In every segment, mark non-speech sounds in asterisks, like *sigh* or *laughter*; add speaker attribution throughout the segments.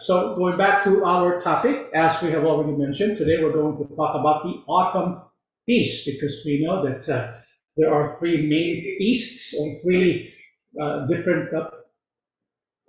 Speaker 1: So going back to our topic, as we have already mentioned, today we're going to talk about the autumn feast because we know that uh, there are three main feasts or three uh, different uh,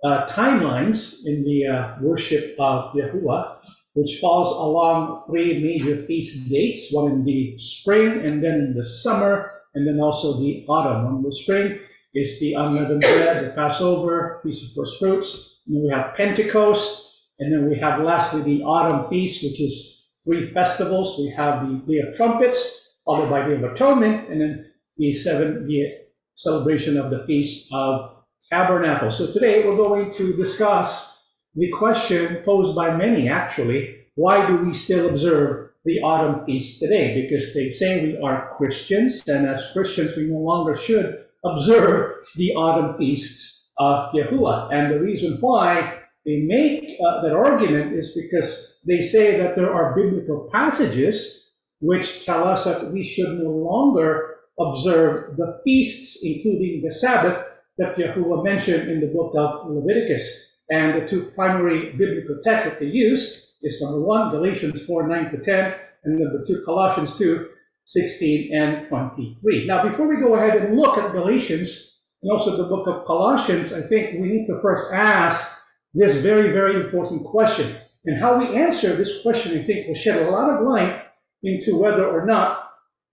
Speaker 1: uh timelines in the uh, worship of Yahuwah, which falls along three major feast dates, one in the spring and then in the summer, and then also the autumn. In the spring is the unleavened bread, the Passover, Feast of First Fruits. And then we have Pentecost, and then we have lastly the autumn feast, which is three festivals. We have the Day of Trumpets, followed by Day of Atonement, and then the seven the celebration of the Feast of Tabernacles. So today we're going to discuss the question posed by many actually, why do we still observe the autumn feast today? Because they say we are Christians, and as Christians we no longer should observe the autumn feasts of Yahuwah. And the reason why they make uh, that argument is because they say that there are biblical passages which tell us that we should no longer observe the feasts, including the Sabbath, that Yahuwah mentioned in the book of Leviticus. And the two primary biblical texts that they use is number one, Galatians 4 9 to 10, and number two, Colossians 2 16 and 23. Now, before we go ahead and look at Galatians and also the book of Colossians, I think we need to first ask this very, very important question. And how we answer this question, I think, will shed a lot of light into whether or not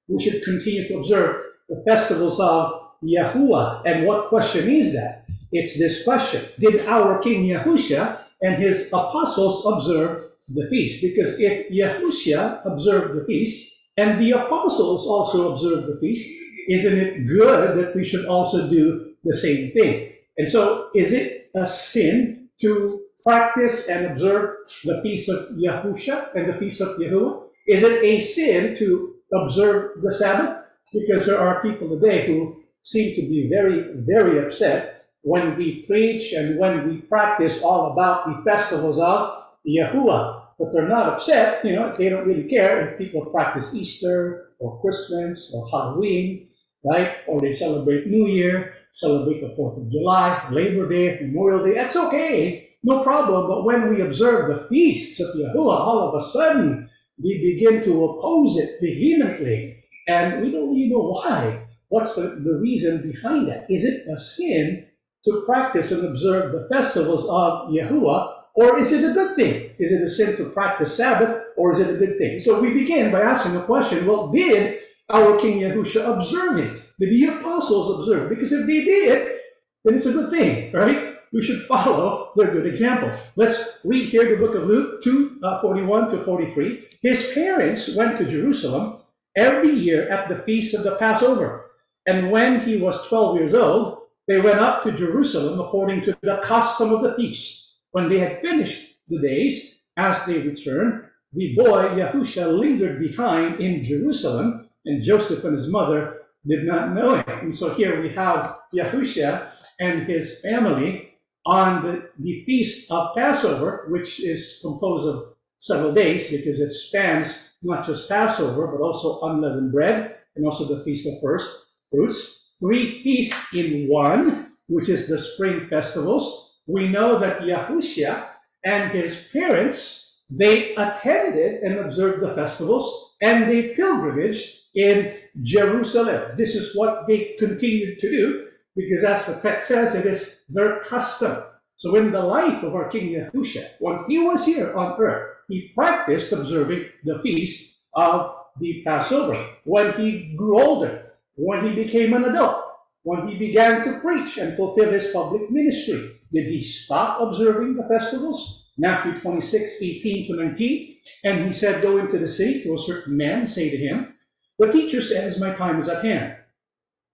Speaker 1: we should continue to observe the festivals of Yahuwah. And what question is that? It's this question Did our King Yahusha and his apostles observe the feast? Because if Yahusha observed the feast, and the apostles also observed the feast. Isn't it good that we should also do the same thing? And so, is it a sin to practice and observe the feast of Yahusha and the feast of Yahuwah? Is it a sin to observe the Sabbath? Because there are people today who seem to be very, very upset when we preach and when we practice all about the festivals of Yahuwah but they're not upset. You know, they don't really care if people practice Easter or Christmas or Halloween, right? Or oh, they celebrate New Year, celebrate the 4th of July, Labor Day, Memorial Day. That's okay, no problem. But when we observe the feasts of Yahuwah, all of a sudden we begin to oppose it vehemently. And we don't really know why. What's the, the reason behind that? Is it a sin to practice and observe the festivals of Yahuwah or is it a good thing? Is it a sin to practice Sabbath, or is it a good thing? So we begin by asking the question well, did our King Yahusha observe it? Did the apostles observe? Because if they did, then it's a good thing, right? We should follow their good example. Let's read here the book of Luke 2 uh, 41 to 43. His parents went to Jerusalem every year at the feast of the Passover. And when he was 12 years old, they went up to Jerusalem according to the custom of the feast. When they had finished the days, as they returned, the boy Yahusha lingered behind in Jerusalem, and Joseph and his mother did not know it. And so here we have Yahusha and his family on the, the feast of Passover, which is composed of several days because it spans not just Passover, but also unleavened bread and also the feast of first fruits. Three feasts in one, which is the spring festivals we know that Yahushua and his parents, they attended and observed the festivals and they pilgrimaged in Jerusalem. This is what they continued to do because as the text says, it is their custom. So in the life of our King Yahushua, when he was here on earth, he practiced observing the feast of the Passover. When he grew older, when he became an adult, when he began to preach and fulfill his public ministry, did he stop observing the festivals? Matthew 26, 18 to 19. And he said, Go into the city to a certain man, say to him, The teacher says, My time is at hand.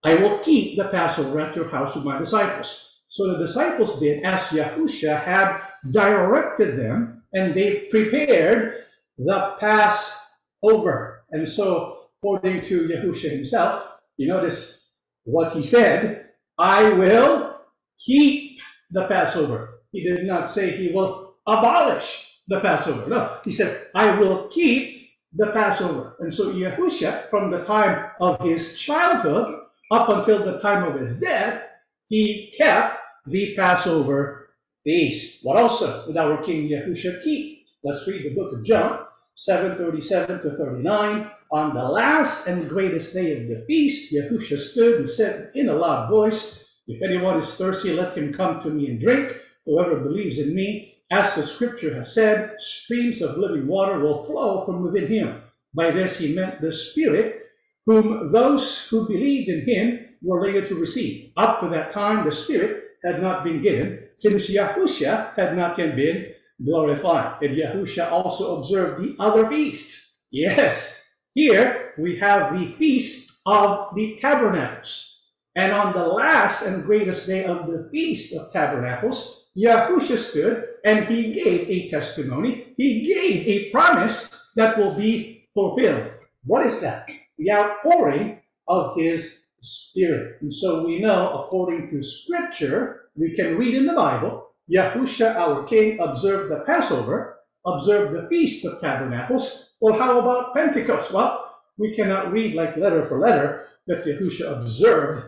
Speaker 1: I will keep the Passover at your house with my disciples. So the disciples did as Yahusha had directed them, and they prepared the Passover. And so, according to Yahusha himself, you notice what he said I will keep the Passover. He did not say he will abolish the Passover. No, he said, I will keep the Passover. And so Yahusha, from the time of his childhood up until the time of his death, he kept the Passover feast. What also did our King Yahushua keep? Let's read the book of John, 737 to 39. On the last and greatest day of the feast, Yahushua stood and said in a loud voice, If anyone is thirsty, let him come to me and drink. Whoever believes in me, as the scripture has said, streams of living water will flow from within him. By this he meant the Spirit, whom those who believed in him were later to receive. Up to that time, the Spirit had not been given, since Yahusha had not yet been glorified. And Yahusha also observed the other feasts. Yes, here we have the feast of the tabernacles. And on the last and greatest day of the Feast of Tabernacles, Yahusha stood and he gave a testimony. He gave a promise that will be fulfilled. What is that? The outpouring of his Spirit. And so we know, according to Scripture, we can read in the Bible, Yahusha, our King, observed the Passover, observed the Feast of Tabernacles. Well, how about Pentecost? Well, we cannot read like letter for letter that Yahusha observed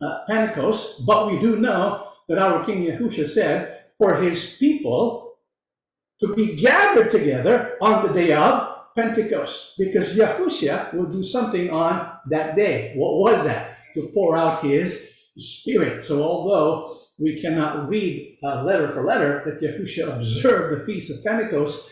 Speaker 1: uh, Pentecost, but we do know that our King Yahusha said for his people to be gathered together on the day of Pentecost, because Yahusha will do something on that day. What was that? To pour out his spirit. So although we cannot read uh, letter for letter that Yahusha observed the Feast of Pentecost,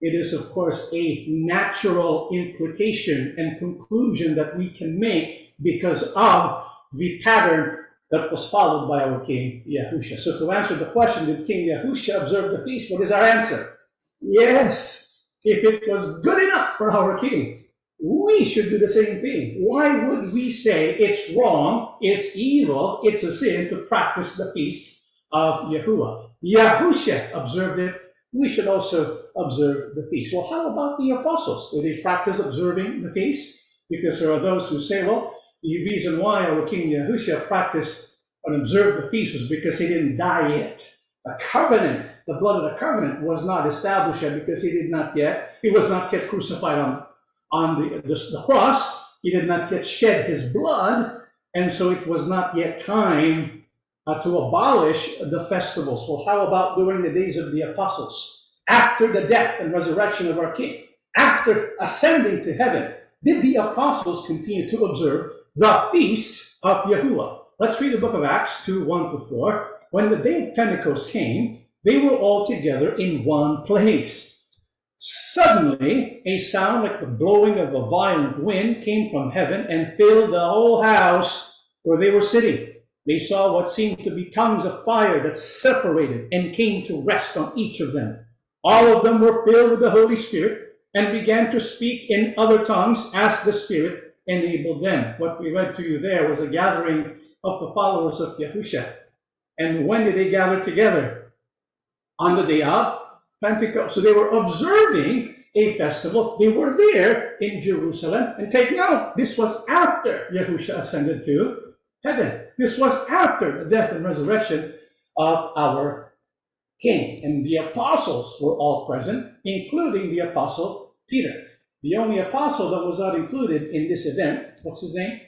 Speaker 1: it is, of course, a natural implication and conclusion that we can make because of the pattern that was followed by our King Yahusha. So to answer the question, did King Yahusha observe the feast? What is our answer? Yes. If it was good enough for our King, we should do the same thing. Why would we say it's wrong, it's evil, it's a sin to practice the feast of Yahuwah? Yahusha observed it. We should also observe the feast. Well, how about the apostles? Did they practice observing the feast? Because there are those who say, well, the reason why our King Yahushua practiced and observed the feast was because he didn't die yet. The covenant, the blood of the covenant, was not established yet because he did not yet, he was not yet crucified on, on the, the, the cross. He did not yet shed his blood, and so it was not yet time uh, to abolish the festivals. Well, how about during the days of the apostles? After the death and resurrection of our King, after ascending to heaven, did the apostles continue to observe the feast of Yahuwah. Let's read the book of Acts 2 1 to 4. When the day of Pentecost came, they were all together in one place. Suddenly, a sound like the blowing of a violent wind came from heaven and filled the whole house where they were sitting. They saw what seemed to be tongues of fire that separated and came to rest on each of them. All of them were filled with the Holy Spirit and began to speak in other tongues as the Spirit enabled them. What we read to you there was a gathering of the followers of Yahusha. And when did they gather together? On the day of Pentecost. So they were observing a festival. They were there in Jerusalem. And take note, this was after Yahusha ascended to heaven. This was after the death and resurrection of our King. And the apostles were all present, including the apostle Peter. The only apostle that was not included in this event, what's his name?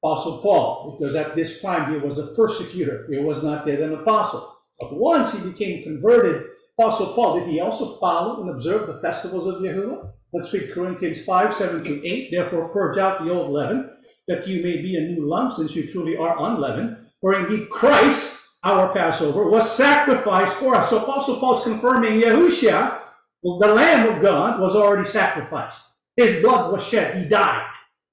Speaker 1: Apostle Paul, because at this time he was a persecutor. He was not yet an apostle. But once he became converted, Apostle Paul, did he also follow and observe the festivals of Yahuwah? Let's read Corinthians 5, 7 to 8. Therefore, purge out the old leaven, that you may be a new lump, since you truly are unleavened. For indeed Christ, our Passover, was sacrificed for us. So Apostle Paul's confirming Yahushua well, the Lamb of God was already sacrificed. His blood was shed. He died.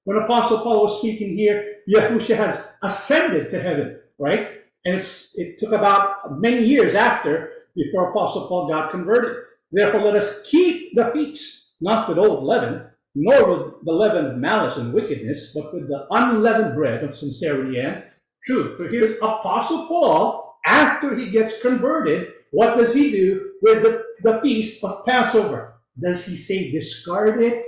Speaker 1: When Apostle Paul was speaking here, Yahushua has ascended to heaven, right? And it took about many years after before Apostle Paul got converted. Therefore, let us keep the feast, not with old leaven, nor with the leaven of malice and wickedness, but with the unleavened bread of sincerity and truth. So here's Apostle Paul, after he gets converted, what does he do with the, the feast of Passover? Does he say discard it?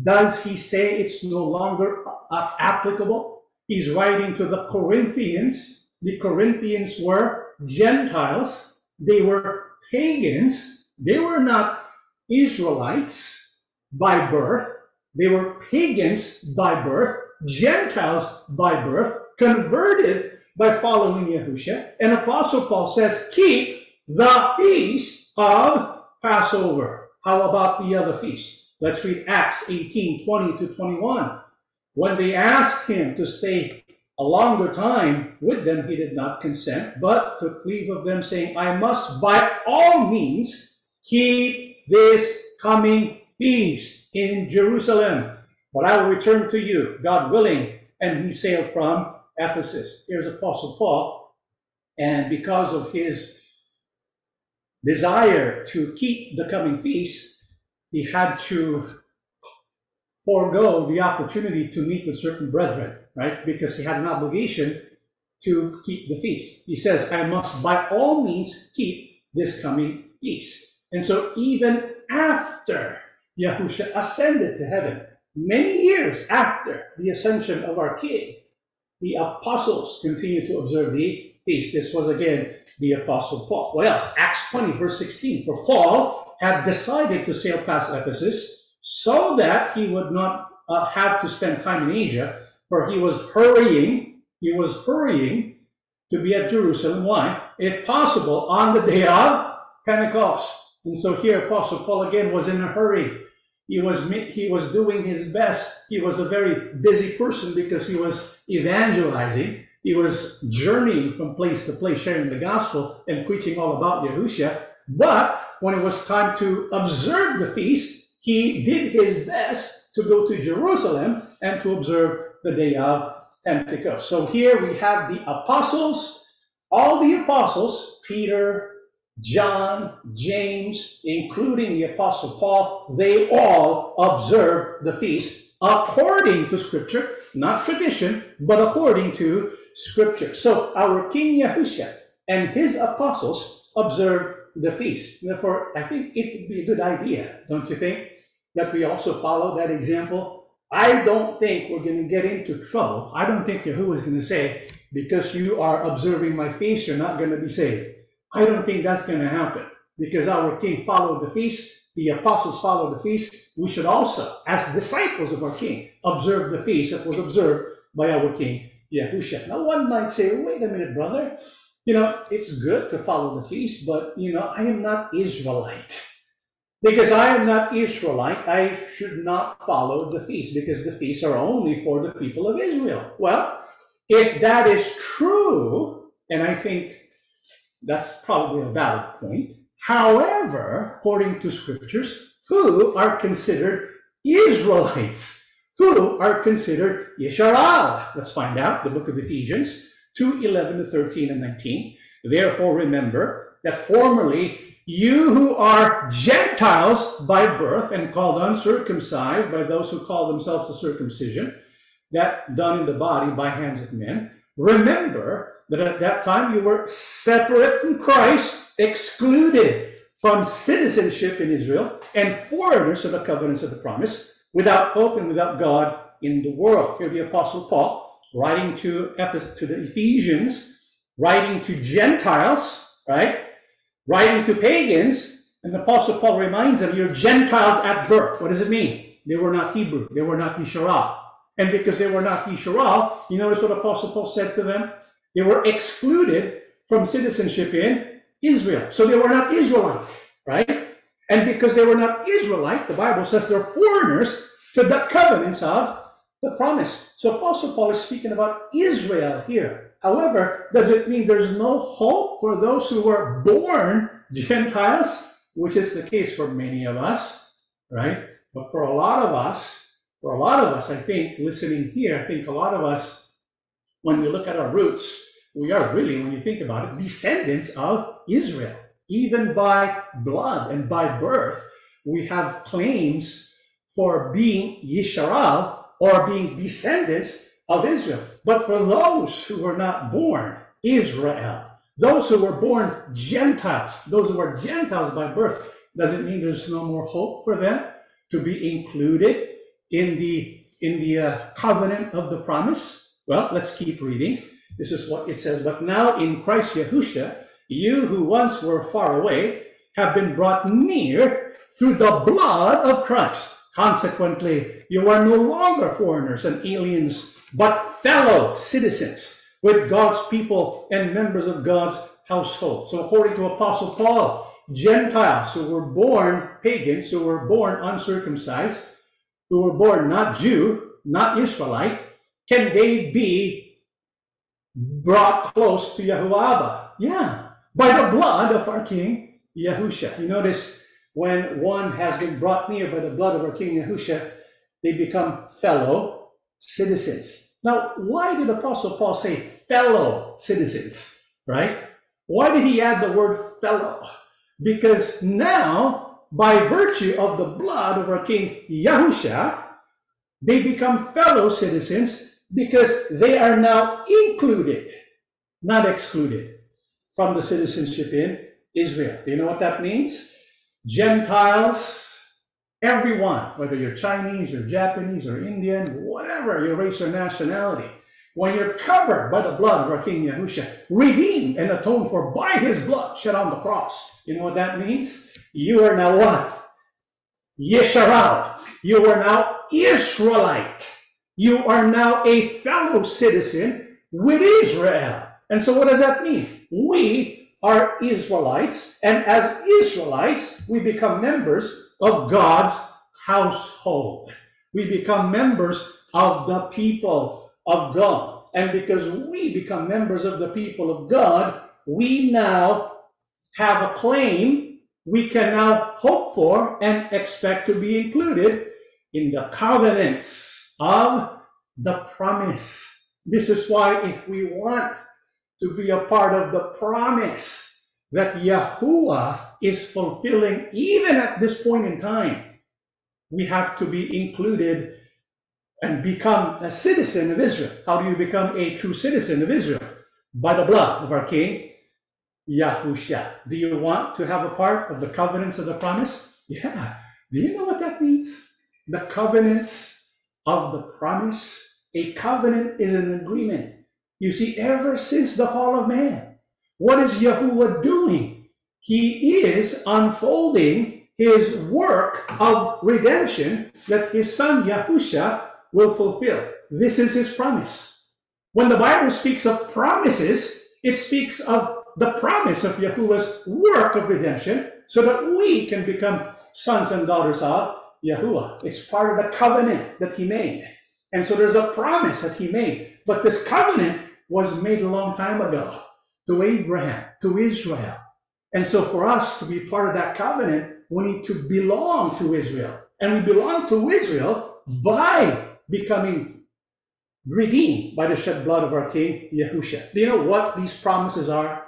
Speaker 1: Does he say it's no longer uh, applicable? He's writing to the Corinthians. The Corinthians were Gentiles. They were pagans. They were not Israelites by birth. They were pagans by birth, Gentiles by birth, converted by following Yahusha. And Apostle Paul says, keep the feast of Passover. How about the other feast? Let's read Acts 18, 20 to 21. When they asked him to stay a longer time with them, he did not consent, but took leave of them, saying, I must by all means keep this coming feast in Jerusalem. But I will return to you, God willing. And he sailed from Ephesus. Here's Apostle Paul. And because of his desire to keep the coming feast, he had to forego the opportunity to meet with certain brethren, right? Because he had an obligation to keep the feast. He says, I must by all means keep this coming feast. And so even after Yahusha ascended to heaven, many years after the ascension of our King, the apostles continued to observe the feast. This was again the apostle Paul. What else? Acts 20, verse 16. For Paul had decided to sail past Ephesus so that he would not uh, have to spend time in Asia, for he was hurrying, he was hurrying to be at Jerusalem. Why? If possible, on the day of Pentecost. And so here Apostle Paul again was in a hurry. He was, he was doing his best. He was a very busy person because he was evangelizing. He was journeying from place to place, sharing the gospel and preaching all about Yahusha. But when it was time to observe the feast, he did his best to go to Jerusalem and to observe the day of Pentecost. So here we have the apostles, all the apostles, Peter, John, James, including the Apostle Paul, they all observed the feast according to Scripture, not tradition, but according to Scripture. So our King Yahusha and his apostles observed the feast. Therefore, I think it would be a good idea, don't you think, that we also follow that example? I don't think we're going to get into trouble. I don't think Yahuwah is going to say, because you are observing my feast, you're not going to be saved. I don't think that's going to happen because our king followed the feast. The apostles followed the feast. We should also, as disciples of our king, observe the feast that was observed by our king, Yahusha. Now, one might say, wait a minute, brother. You know, it's good to follow the feast, but, you know, I am not Israelite. Because I am not Israelite, I should not follow the feast because the feasts are only for the people of Israel. Well, if that is true, and I think that's probably a valid point. However, according to scriptures, who are considered Israelites? Who are considered Yisharal? Let's find out. The book of Ephesians 2 11 to 13 and 19. Therefore, remember that formerly you who are Gentiles by birth and called uncircumcised by those who call themselves the circumcision, that done in the body by hands of men, remember that at that time you were separate from Christ, excluded from citizenship in Israel, and foreigners of the covenants of the promise, without hope and without God in the world. Here the Apostle Paul, writing to Ephesus, to the Ephesians, writing to Gentiles, right? Writing to pagans, and the Apostle Paul reminds them, you're Gentiles at birth. What does it mean? They were not Hebrew. They were not Yisrael. And because they were not Yisrael, you notice what Apostle Paul said to them? They were excluded from citizenship in Israel. So they were not Israelite, right? And because they were not Israelite, the Bible says they're foreigners to the covenants of the promise. So Apostle Paul is speaking about Israel here. However, does it mean there's no hope for those who were born Gentiles, which is the case for many of us, right? But for a lot of us, for a lot of us, I think, listening here, I think a lot of us when we look at our roots, we are really, when you think about it, descendants of Israel. Even by blood and by birth, we have claims for being Yisharal or being descendants of Israel. But for those who were not born Israel, those who were born Gentiles, those who were Gentiles by birth, doesn't mean there's no more hope for them to be included in the in the uh, covenant of the promise well, let's keep reading. This is what it says. But now in Christ Yahusha, you who once were far away have been brought near through the blood of Christ. Consequently, you are no longer foreigners and aliens, but fellow citizens with God's people and members of God's household. So according to Apostle Paul, Gentiles who were born pagans, who were born uncircumcised, who were born not Jew, not Israelite, can they be brought close to Yahuwah? Yeah, by the blood of our King Yahusha. You notice when one has been brought near by the blood of our King Yahusha, they become fellow citizens. Now, why did Apostle Paul say fellow citizens, right? Why did he add the word fellow? Because now, by virtue of the blood of our King Yahusha, they become fellow citizens because they are now included, not excluded, from the citizenship in Israel. Do you know what that means? Gentiles, everyone, whether you're Chinese or Japanese or Indian, whatever your race or nationality, when you're covered by the blood of our King Yahusha, redeemed and atoned for by his blood shed on the cross, you know what that means? You are now what? Yesharal. You are now Israelite. You are now a fellow citizen with Israel. And so what does that mean? We are Israelites, and as Israelites, we become members of God's household. We become members of the people of God. And because we become members of the people of God, we now have a claim we can now hope for and expect to be included in the covenants of the promise. This is why if we want to be a part of the promise that Yahuwah is fulfilling even at this point in time, we have to be included and become a citizen of Israel. How do you become a true citizen of Israel? By the blood of our King, Yahusha. Do you want to have a part of the covenants of the promise? Yeah. Do you know what that means? The covenants of the promise. A covenant is an agreement. You see, ever since the fall of man, what is Yahuwah doing? He is unfolding his work of redemption that his son Yahusha will fulfill. This is his promise. When the Bible speaks of promises, it speaks of the promise of Yahuwah's work of redemption so that we can become sons and daughters of Yahuwah. It's part of the covenant that he made. And so there's a promise that he made. But this covenant was made a long time ago to Abraham, to Israel. And so for us to be part of that covenant, we need to belong to Israel. And we belong to Israel by becoming redeemed by the shed blood of our King Yahusha. Do you know what these promises are?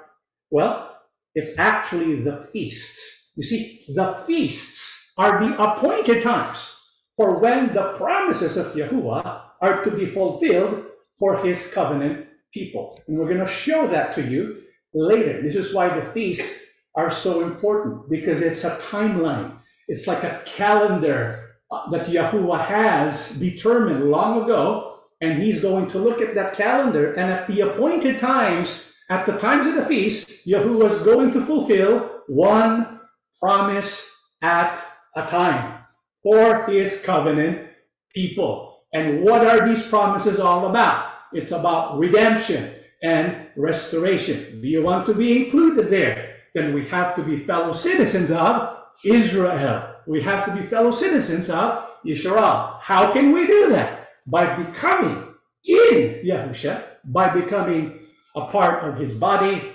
Speaker 1: Well, it's actually the feasts. You see, the feasts are the appointed times for when the promises of Yahuwah are to be fulfilled for his covenant people. And we're going to show that to you later. This is why the feasts are so important because it's a timeline. It's like a calendar uh, that Yahuwah has determined long ago. And he's going to look at that calendar and at the appointed times at the times of the feast, Yahuwah was going to fulfill one promise at a time for his covenant people. And what are these promises all about? It's about redemption and restoration. Do you want to be included there? Then we have to be fellow citizens of Israel. We have to be fellow citizens of Yisrael. How can we do that? By becoming in Yahusha, by becoming a part of his body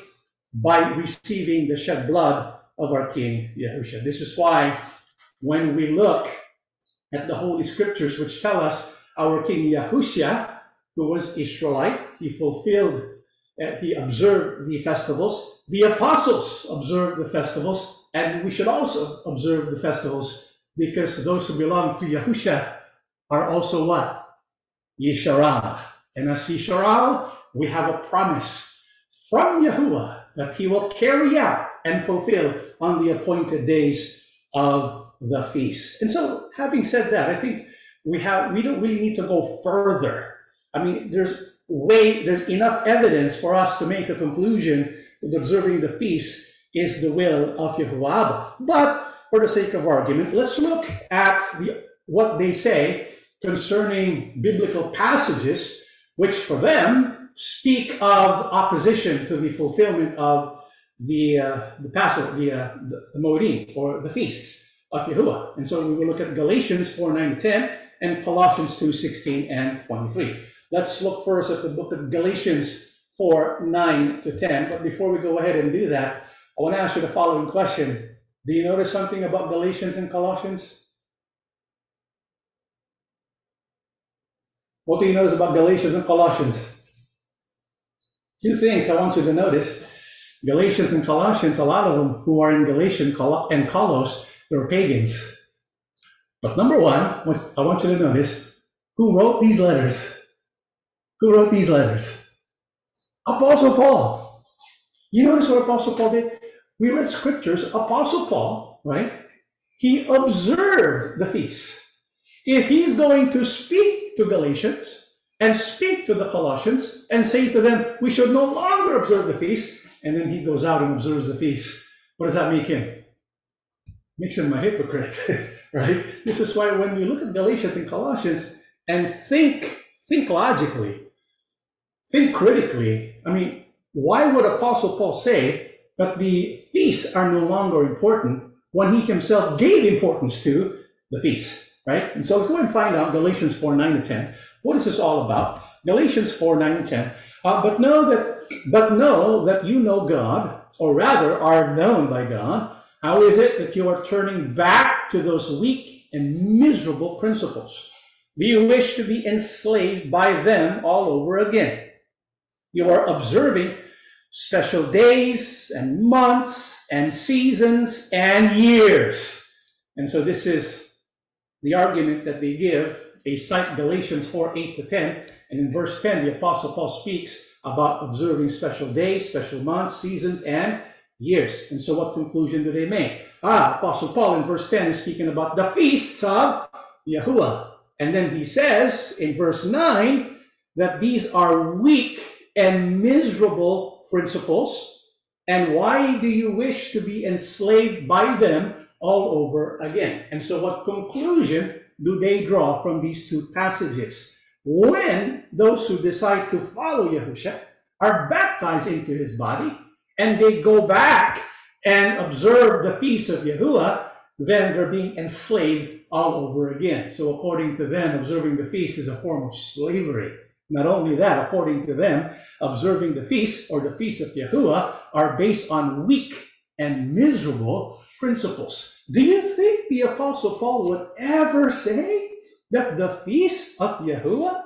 Speaker 1: by receiving the shed blood of our King Yahusha. This is why when we look at the Holy Scriptures, which tell us our King Yahushua, who was Israelite, he fulfilled, uh, he observed the festivals. The apostles observed the festivals, and we should also observe the festivals because those who belong to Yahusha are also what? Yisharal. And as Yisharal, we have a promise from Yahuwah that he will carry out and fulfill on the appointed days of the feast. And so, having said that, I think we have we don't really need to go further. I mean, there's way there's enough evidence for us to make a conclusion that observing the feast is the will of Yahuwah. But for the sake of argument, let's look at the, what they say concerning biblical passages, which for them speak of opposition to the fulfillment of the, uh, the Passover, the, uh, the, the Moedim, or the feasts of Yahuwah. And so we will look at Galatians 4, 9, 10, and Colossians 2, 16, and 23. Let's look first at the book of Galatians 4, 9 to 10. But before we go ahead and do that, I want to ask you the following question. Do you notice something about Galatians and Colossians? What do you notice about Galatians and Colossians? Two things I want you to notice. Galatians and Colossians, a lot of them who are in Galatian and Colos, they're pagans. But number one, I want you to notice, who wrote these letters? Who wrote these letters? Apostle Paul. You notice what Apostle Paul did? We read scriptures. Apostle Paul, right? He observed the feast. If he's going to speak to Galatians and speak to the Colossians and say to them, we should no longer observe the feast, and then he goes out and observes the feast, what does that make him? Makes him a hypocrite, *laughs* right? This is why when we look at Galatians and Colossians and think, think logically, think critically, I mean, why would Apostle Paul say that the feasts are no longer important when he himself gave importance to the feasts? right? And so let's go and find out Galatians 4, 9 to 10. What is this all about? Galatians 4, 9 and 10. Uh, but know that but know that you know God, or rather are known by God. How is it that you are turning back to those weak and miserable principles? Do you wish to be enslaved by them all over again? You are observing special days and months and seasons and years. And so this is the argument that they give, they cite Galatians 4 8 to 10. And in verse 10, the Apostle Paul speaks about observing special days, special months, seasons, and years. And so, what conclusion do they make? Ah, Apostle Paul in verse 10 is speaking about the feasts of Yahuwah. And then he says in verse 9 that these are weak and miserable principles. And why do you wish to be enslaved by them all over again. And so, what conclusion do they draw from these two passages? When those who decide to follow Yahusha are baptized into his body and they go back and observe the feast of Yahuwah, then they're being enslaved all over again. So, according to them, observing the feast is a form of slavery. Not only that, according to them, observing the feast or the feast of Yahuwah are based on weak and miserable principles. Do you think the Apostle Paul would ever say that the feasts of Yahuwah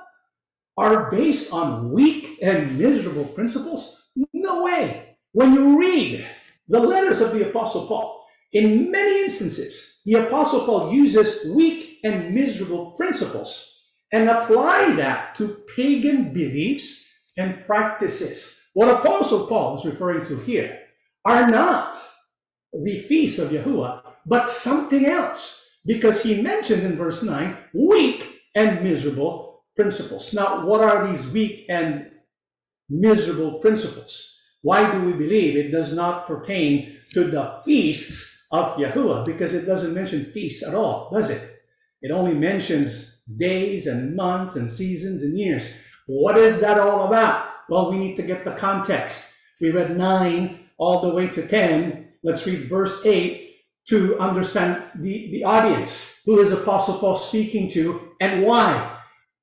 Speaker 1: are based on weak and miserable principles? No way. When you read the letters of the Apostle Paul, in many instances, the Apostle Paul uses weak and miserable principles and apply that to pagan beliefs and practices. What Apostle Paul is referring to here are not the feasts of Yahuwah, but something else, because he mentioned in verse 9 weak and miserable principles. Now, what are these weak and miserable principles? Why do we believe it does not pertain to the feasts of Yahuwah? Because it doesn't mention feasts at all, does it? It only mentions days and months and seasons and years. What is that all about? Well, we need to get the context. We read 9 all the way to 10. Let's read verse 8 to understand the, the audience. Who is Apostle Paul speaking to and why?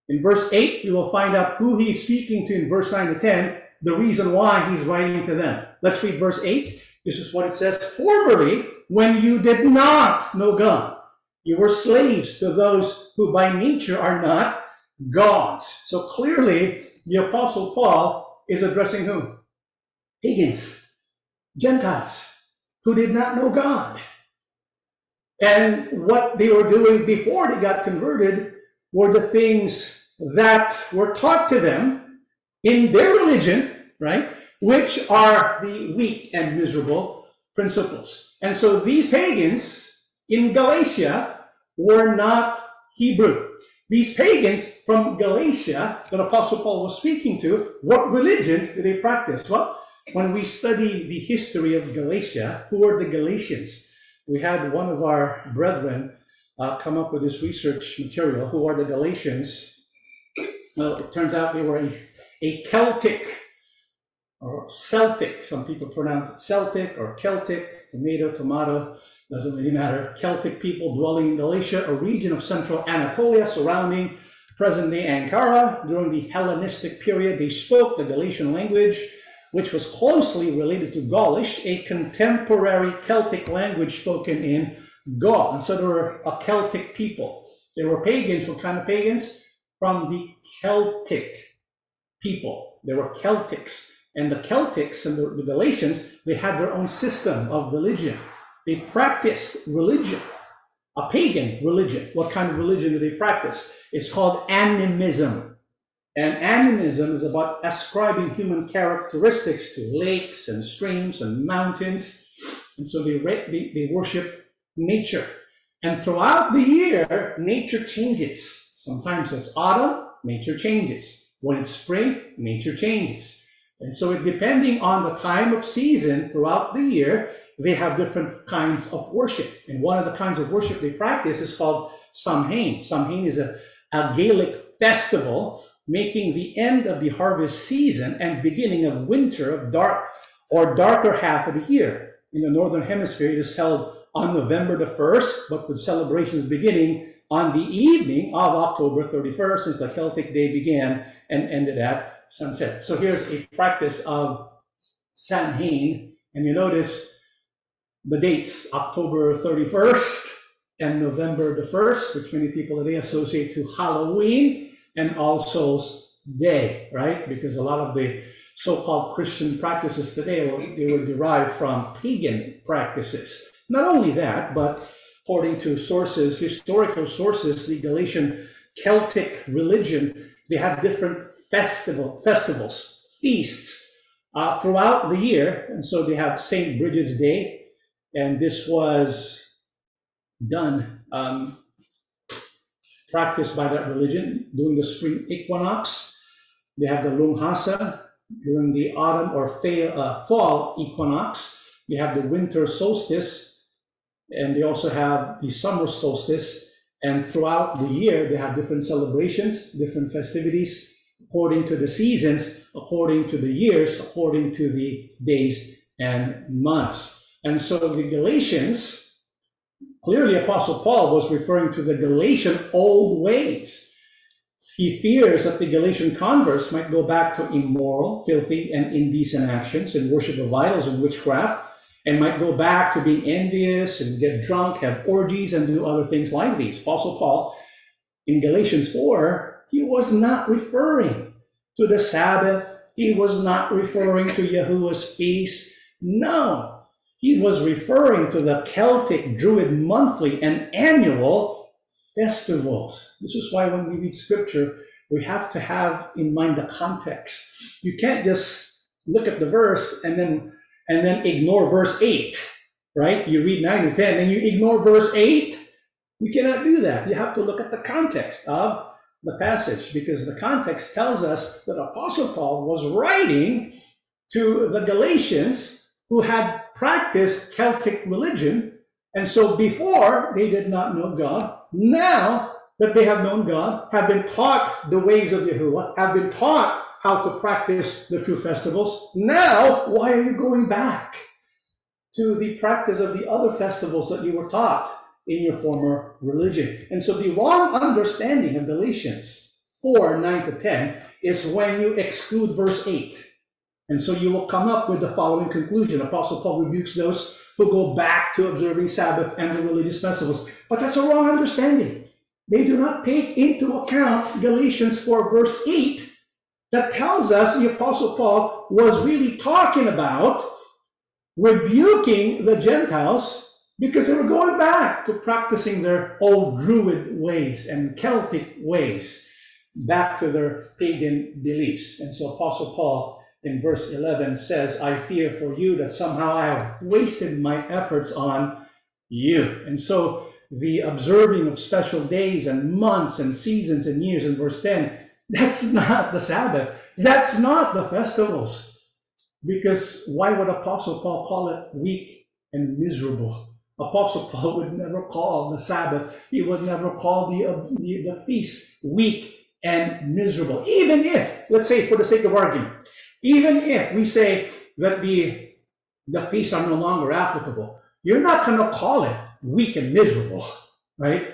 Speaker 1: In verse 8, we will find out who he's speaking to in verse 9 to 10, the reason why he's writing to them. Let's read verse 8. This is what it says Formerly, when you did not know God, you were slaves to those who by nature are not gods. So clearly, the Apostle Paul is addressing who? Pagans, Gentiles, who did not know God. And what they were doing before they got converted were the things that were taught to them in their religion, right? Which are the weak and miserable principles. And so these pagans in Galatia were not Hebrew. These pagans from Galatia that Apostle Paul was speaking to, what religion did they practice? Well, when we study the history of Galatia, who are the Galatians? we had one of our brethren uh, come up with this research material. Who are the Galatians? Well, it turns out they were a, a Celtic or Celtic, some people pronounce it Celtic or Celtic, tomato, tomato, doesn't really matter. Celtic people dwelling in Galatia, a region of central Anatolia surrounding present-day Ankara. During the Hellenistic period, they spoke the Galatian language, which was closely related to Gaulish, a contemporary Celtic language spoken in Gaul. And so they were a Celtic people. They were pagans. What kind of pagans? From the Celtic people. They were Celtics. And the Celtics and the, the Galatians, they had their own system of religion. They practiced religion, a pagan religion. What kind of religion do they practice? It's called animism. And animism is about ascribing human characteristics to lakes and streams and mountains. And so they, they, they worship nature. And throughout the year, nature changes. Sometimes it's autumn, nature changes. When it's spring, nature changes. And so depending on the time of season throughout the year, they have different kinds of worship. And one of the kinds of worship they practice is called Samhain. Samhain is a, a Gaelic festival making the end of the harvest season and beginning of winter of dark or darker half of the year. In the Northern Hemisphere, it is held on November the 1st, but with celebrations beginning on the evening of October 31st, since the Celtic day began and ended at sunset. So here's a practice of Samhain, and you notice the dates October 31st and November the 1st, which many people today associate to Halloween and All Souls Day, right? Because a lot of the so-called Christian practices today, they were derived from pagan practices. Not only that, but according to sources, historical sources, the Galatian Celtic religion, they have different festival, festivals, feasts uh, throughout the year. And so they have St. Bridget's Day, and this was done, um, practiced by that religion during the spring equinox. They have the Lughnasa during the autumn or uh, fall equinox. They have the winter solstice, and they also have the summer solstice. And throughout the year, they have different celebrations, different festivities, according to the seasons, according to the years, according to the days and months. And so the Galatians, clearly Apostle Paul was referring to the Galatian old ways. He fears that the Galatian converts might go back to immoral, filthy, and indecent actions and worship of idols and witchcraft, and might go back to being envious and get drunk, have orgies, and do other things like these. Apostle Paul, in Galatians 4, he was not referring to the Sabbath. He was not referring to Yahuwah's feast. No, he was referring to the Celtic Druid monthly and annual festivals. This is why when we read scripture, we have to have in mind the context. You can't just look at the verse and then and then ignore verse 8, right? You read 9 and 10 and you ignore verse 8. You cannot do that. You have to look at the context of the passage because the context tells us that Apostle Paul was writing to the Galatians who had practiced Celtic religion. And so before they did not know God, now that they have known God, have been taught the ways of Yahuwah, have been taught how to practice the true festivals. Now, why are you going back to the practice of the other festivals that you were taught in your former religion? And so the wrong understanding of Galatians 4 9 to 10 is when you exclude verse 8. And so you will come up with the following conclusion. Apostle Paul rebukes those who go back to observing Sabbath and the religious festivals. But that's a wrong understanding. They do not take into account Galatians 4, verse 8, that tells us the Apostle Paul was really talking about rebuking the Gentiles because they were going back to practicing their old Druid ways and Celtic ways, back to their pagan beliefs. And so Apostle Paul in verse 11 says, I fear for you that somehow I have wasted my efforts on you. And so the observing of special days and months and seasons and years in verse 10, that's not the Sabbath. That's not the festivals. Because why would Apostle Paul call it weak and miserable? Apostle Paul would never call the Sabbath, he would never call the, uh, the, the feast weak and miserable. Even if, let's say for the sake of argument, even if we say that the, the feasts are no longer applicable, you're not going to call it weak and miserable, right?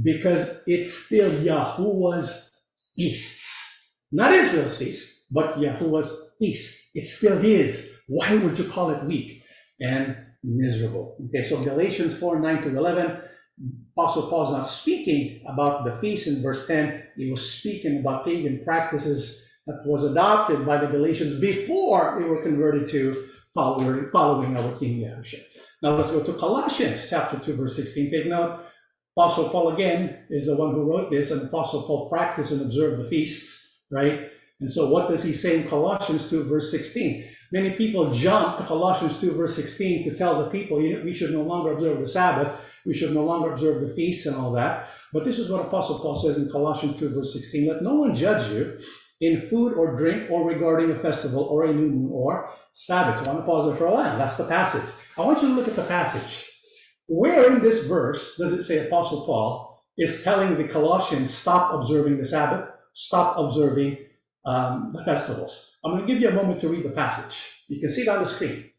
Speaker 1: Because it's still Yahuwah's feasts. Not Israel's feast, but Yahuwah's feast. It's still his. Why would you call it weak and miserable? Okay, so Galatians 4 9 to 11 Apostle Paul is not speaking about the feast in verse 10. He was speaking about pagan practices that was adopted by the Galatians before they were converted to following, following our King Yahushua. Now let's go to Colossians chapter 2, verse 16. Take note, Apostle Paul again is the one who wrote this, and Apostle Paul practiced and observed the feasts, right? And so what does he say in Colossians 2, verse 16? Many people jump to Colossians 2, verse 16 to tell the people we should no longer observe the Sabbath we should no longer observe the feasts and all that. But this is what Apostle Paul says in Colossians 2, verse 16 Let no one judge you in food or drink or regarding a festival or a new moon or Sabbath. So I want to pause there for a while. That's the passage. I want you to look at the passage. Where in this verse does it say Apostle Paul is telling the Colossians, stop observing the Sabbath, stop observing um, the festivals? I'm going to give you a moment to read the passage. You can see it on the screen.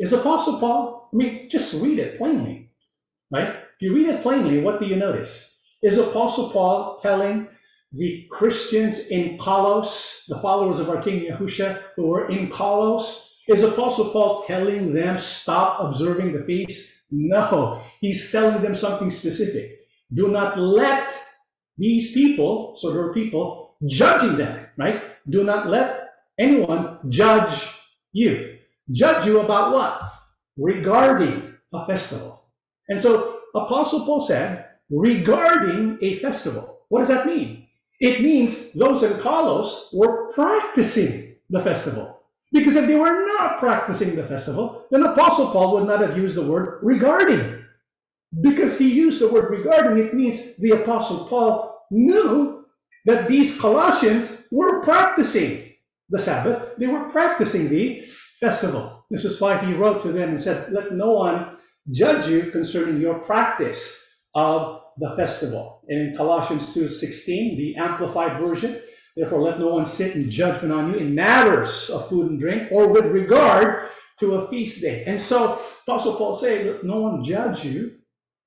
Speaker 1: Is Apostle Paul, I mean, just read it plainly. Right? If you read it plainly, what do you notice? Is Apostle Paul telling the Christians in Colossus, the followers of our King Yahusha who were in Colossus, is Apostle Paul telling them stop observing the feast? No, he's telling them something specific. Do not let these people, so there people judging them, right? Do not let anyone judge you. Judge you about what? Regarding a festival. And so Apostle Paul said, regarding a festival. What does that mean? It means those in Colossus were practicing the festival. Because if they were not practicing the festival, then Apostle Paul would not have used the word regarding. Because he used the word regarding, it means the Apostle Paul knew that these Colossians were practicing the Sabbath. They were practicing the festival. This is why he wrote to them and said, Let no one judge you concerning your practice of the festival. And in Colossians 2:16, the amplified version, therefore let no one sit in judgment on you in matters of food and drink or with regard to a feast day. And so Apostle Paul saying, let no one judge you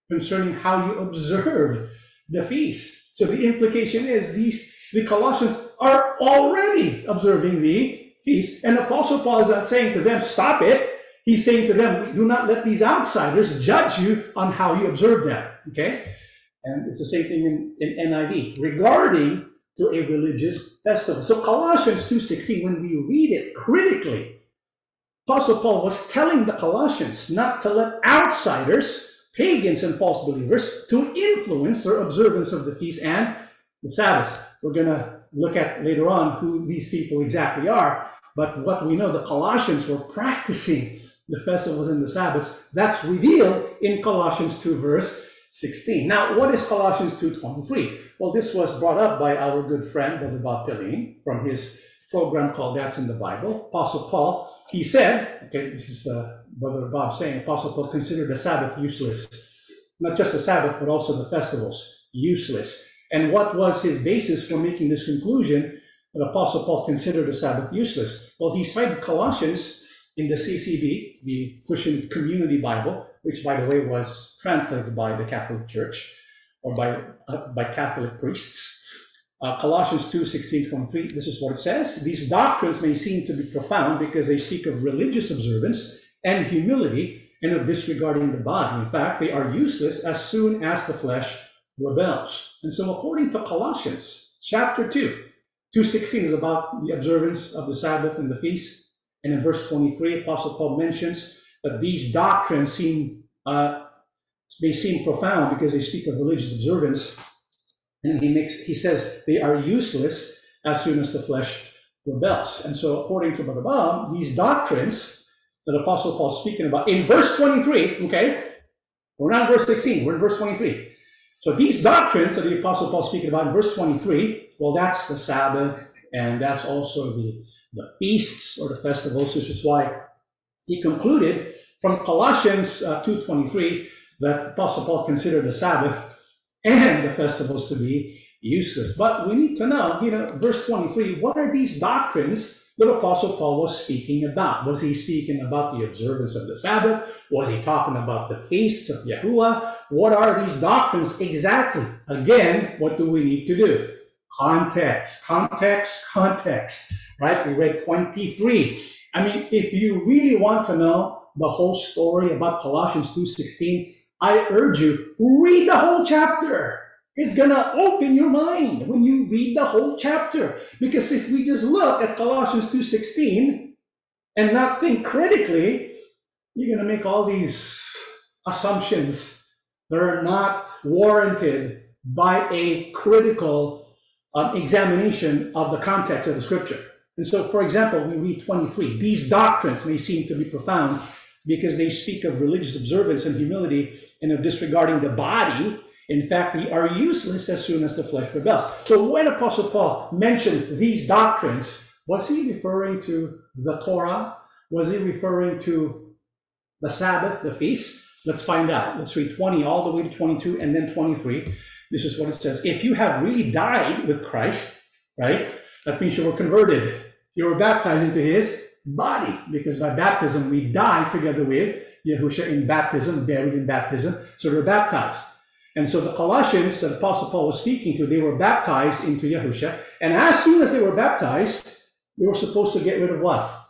Speaker 1: concerning how you observe the feast. So the implication is these the Colossians are already observing the feast, and Apostle Paul is not saying to them, stop it. He's saying to them, do not let these outsiders judge you on how you observe them. Okay? And it's the same thing in, in NIV regarding to a religious festival. So Colossians 2.16, when we read it critically, Apostle Paul was telling the Colossians not to let outsiders, pagans and false believers, to influence their observance of the feast and the Sabbath. We're going to look at later on who these people exactly are. But what we know, the Colossians were practicing the festivals and the Sabbaths, that's revealed in Colossians 2, verse 16. Now, what is Colossians 2.23? Well, this was brought up by our good friend, Brother Bob Pilling, from his program called That's in the Bible. Apostle Paul, he said, okay, this is uh, Brother Bob saying, Apostle Paul considered the Sabbath useless. Not just the Sabbath, but also the festivals useless. And what was his basis for making this conclusion that Apostle Paul considered the Sabbath useless? Well, he cited Colossians in the CCB, the Christian Community Bible, which, by the way, was translated by the Catholic Church or by, uh, by Catholic priests. Uh, Colossians 2 16 23, this is what it says. These doctrines may seem to be profound because they speak of religious observance and humility and of disregarding the body. In fact, they are useless as soon as the flesh rebels. And so, according to Colossians chapter 2, 216 is about the observance of the Sabbath and the feast. And in verse 23, Apostle Paul mentions that these doctrines seem uh, they seem profound because they speak of religious observance, and he makes he says they are useless as soon as the flesh rebels. And so, according to Bob, these doctrines that Apostle Paul's speaking about in verse 23, okay, we're not in verse 16, we're in verse 23. So these doctrines that the Apostle Paul's speaking about in verse 23, well, that's the Sabbath, and that's also the the feasts or the festivals, which is why he concluded from Colossians uh, 2.23 that Apostle Paul considered the Sabbath and the festivals to be useless. But we need to know, you know, verse 23, what are these doctrines that Apostle Paul was speaking about? Was he speaking about the observance of the Sabbath? Was he talking about the feasts of Yahuwah? What are these doctrines exactly? Again, what do we need to do? Context, context, context, right? We read 23. I mean, if you really want to know the whole story about Colossians 2.16, I urge you, read the whole chapter. It's going to open your mind when you read the whole chapter. Because if we just look at Colossians 2.16 and not think critically, you're going to make all these assumptions that are not warranted by a critical um, examination of the context of the scripture. And so, for example, we read 23. These doctrines may seem to be profound because they speak of religious observance and humility and of disregarding the body. In fact, they are useless as soon as the flesh rebels. So when Apostle Paul mentioned these doctrines, was he referring to the Torah? Was he referring to the Sabbath, the feast? Let's find out. Let's read 20 all the way to 22 and then 23. This is what it says. If you have really died with Christ, right? That means you were converted. You were baptized into his body, because by baptism we die together with Yahusha in baptism, buried in baptism, so we're baptized. And so the Colossians that Apostle Paul was speaking to, they were baptized into Yahusha. And as soon as they were baptized, they were supposed to get rid of what?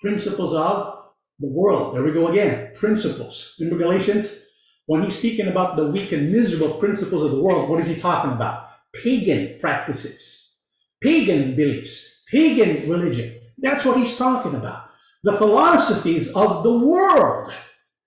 Speaker 1: Principles of the world. There we go again. Principles. Remember Galatians? When he's speaking about the weak and miserable principles of the world, what is he talking about? Pagan practices, pagan beliefs, pagan religion. That's what he's talking about. The philosophies of the world.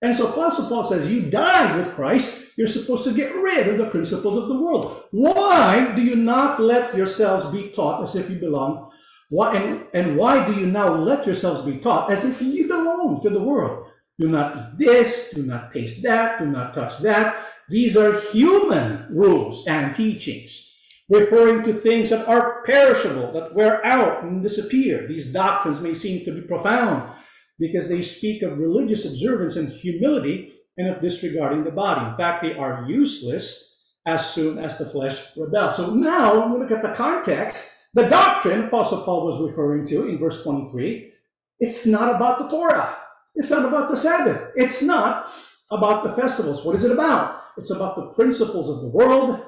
Speaker 1: And so Apostle Paul says, You died with Christ. You're supposed to get rid of the principles of the world. Why do you not let yourselves be taught as if you belong? Why, and, and why do you now let yourselves be taught as if you belong to the world? Do not eat this, do not taste that, do not touch that. These are human rules and teachings referring to things that are perishable, that wear out and disappear. These doctrines may seem to be profound because they speak of religious observance and humility and of disregarding the body. In fact, they are useless as soon as the flesh rebels. So now we look at the context. The doctrine Apostle Paul was referring to in verse 23, it's not about the Torah. It's not about the Sabbath. It's not about the festivals. What is it about? It's about the principles of the world,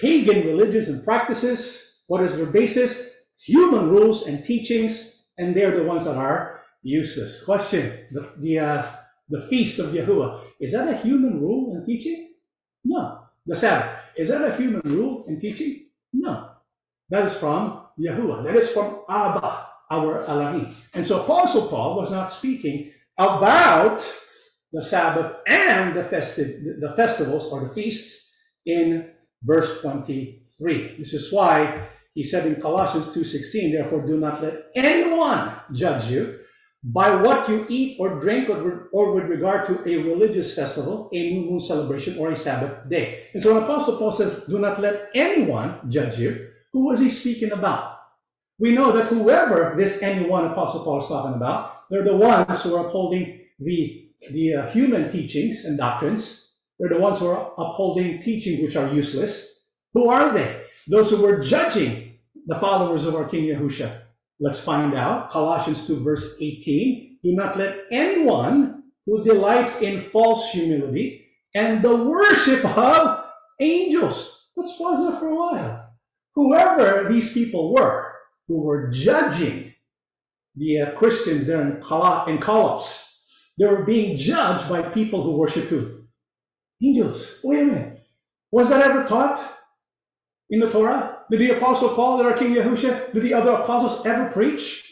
Speaker 1: pagan religions and practices. What is their basis? Human rules and teachings, and they're the ones that are useless. Question: the the uh, the feast of Yahuwah is that a human rule and teaching? No. The Sabbath is that a human rule and teaching? No. That is from Yahuwah. That is from Abba, our Elohim. And so Apostle Paul was not speaking about the Sabbath and the festive the festivals or the feasts in verse 23. This is why he said in Colossians 2.16, therefore do not let anyone judge you by what you eat or drink or, or with regard to a religious festival, a new moon celebration, or a Sabbath day. And so when Apostle Paul says, do not let anyone judge you, who was he speaking about? We know that whoever this anyone Apostle Paul is talking about, they're the ones who are upholding the, the uh, human teachings and doctrines they're the ones who are upholding teaching which are useless. Who are they? Those who were judging the followers of our King Yahusha. Let's find out. Colossians 2, verse 18. Do not let anyone who delights in false humility and the worship of angels. Let's pause there for a while. Whoever these people were who were judging the uh, Christians there in, in Colossus, they were being judged by people who worship who? Angels. Wait a minute. Was that ever taught in the Torah? Did the Apostle Paul and our King Yahusha, did the other apostles ever preach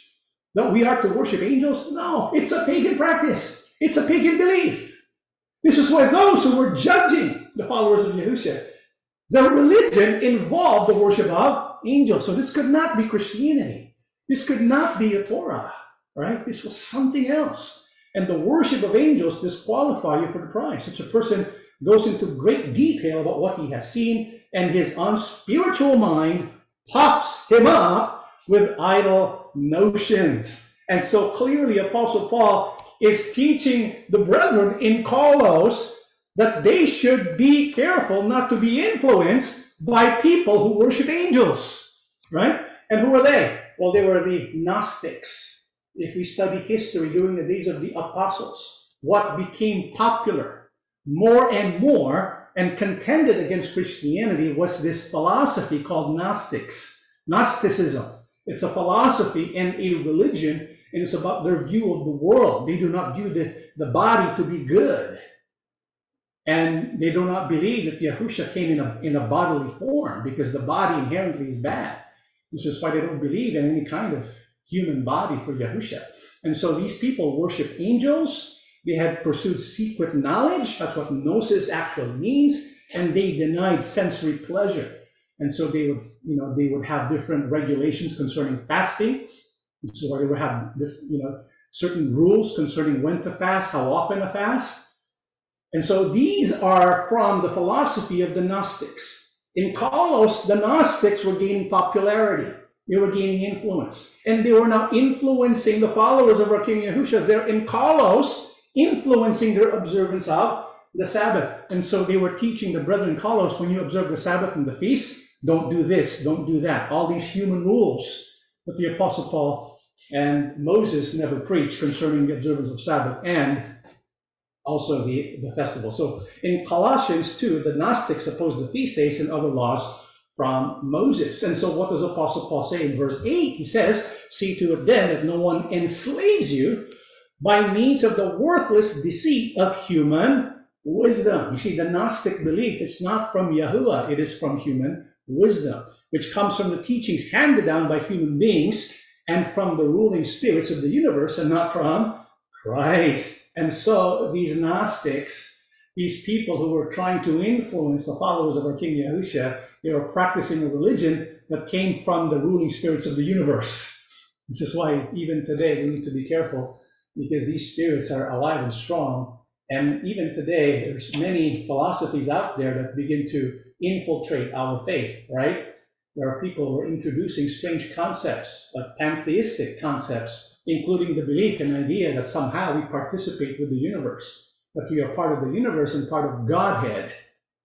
Speaker 1: that we are to worship angels? No, it's a pagan practice. It's a pagan belief. This is why those who were judging the followers of Yahusha, their religion involved the worship of angels. So this could not be Christianity. This could not be a Torah, right? This was something else. And the worship of angels disqualify you for the prize. Such a person goes into great detail about what he has seen, and his unspiritual mind puffs him up with idle notions. And so clearly, Apostle Paul is teaching the brethren in Colossus that they should be careful not to be influenced by people who worship angels, right? And who were they? Well, they were the Gnostics. If we study history during the days of the apostles, what became popular more and more and contended against Christianity was this philosophy called Gnostics, Gnosticism. It's a philosophy and a religion, and it's about their view of the world. They do not view the, the body to be good. And they do not believe that Yahusha came in a, in a bodily form because the body inherently is bad. This is why they don't believe in any kind of human body for Yahusha. And so these people worship angels. They had pursued secret knowledge. That's what gnosis actually means. And they denied sensory pleasure. And so they would, you know, they would have different regulations concerning fasting. So they would have, you know, certain rules concerning when to fast, how often to fast. And so these are from the philosophy of the Gnostics. In Colossus, the Gnostics were gaining popularity. They were gaining influence. And they were now influencing the followers of our King Yahushua. They're in Colossus, influencing their observance of the Sabbath. And so they were teaching the brethren Colossus, when you observe the Sabbath and the feast, don't do this, don't do that. All these human rules that the Apostle Paul and Moses never preached concerning the observance of Sabbath and also the, the festival. So in Colossians 2, the Gnostics opposed the feast days and other laws from Moses. And so what does Apostle Paul say in verse 8? He says, See to it then that no one enslaves you by means of the worthless deceit of human wisdom. You see, the Gnostic belief, it's not from Yahuwah, it is from human wisdom, which comes from the teachings handed down by human beings and from the ruling spirits of the universe and not from Christ. And so these Gnostics, these people who were trying to influence the followers of our King Yahusha, they were practicing a religion that came from the ruling spirits of the universe. This is why even today we need to be careful because these spirits are alive and strong. And even today, there's many philosophies out there that begin to infiltrate our faith, right? There are people who are introducing strange concepts, like pantheistic concepts, including the belief and idea that somehow we participate with the universe, that we are part of the universe and part of Godhead,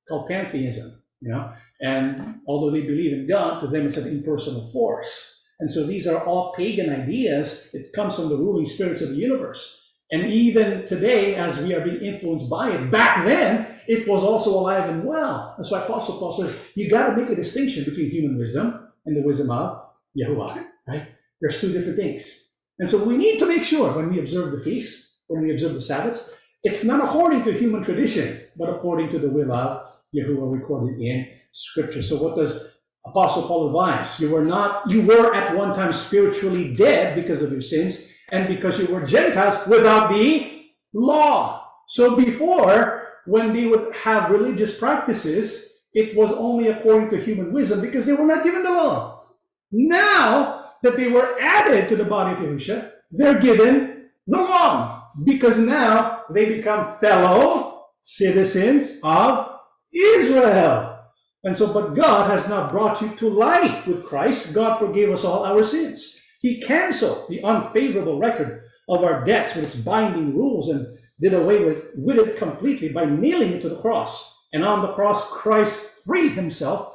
Speaker 1: called pantheism, you know. And although they believe in God, to them it's an impersonal force. And so these are all pagan ideas. It comes from the ruling spirits of the universe. And even today, as we are being influenced by it, back then, it was also alive and well. That's why Apostle Paul says, you got to make a distinction between human wisdom and the wisdom of Yahuwah, right? There's two different things. And so we need to make sure when we observe the feasts, when we observe the Sabbaths, it's not according to human tradition, but according to the will of Yahuwah recorded in Scripture. So what does Apostle Paul advise? You were not, you were at one time spiritually dead because of your sins, and because you were Gentiles without the law. So before, when they would have religious practices, it was only according to human wisdom because they were not given the law. Now that they were added to the body of Yahusha, they're given the law because now they become fellow citizens of Israel. And so, but God has not brought you to life with Christ. God forgave us all our sins. He canceled the unfavorable record of our debts with its binding rules and did away with, with it completely by nailing it to the cross. And on the cross, Christ freed himself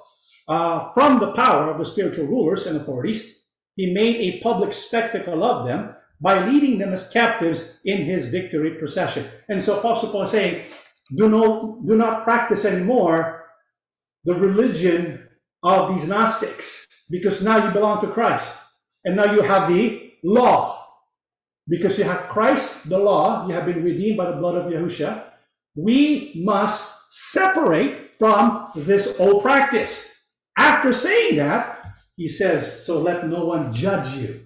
Speaker 1: uh, from the power of the spiritual rulers and authorities he made a public spectacle of them by leading them as captives in his victory procession. And so Apostle Paul is saying, do not, do not practice anymore the religion of these Gnostics, because now you belong to Christ. And now you have the law. Because you have Christ, the law, you have been redeemed by the blood of Yahusha. We must separate from this old practice. After saying that, he says, So let no one judge you.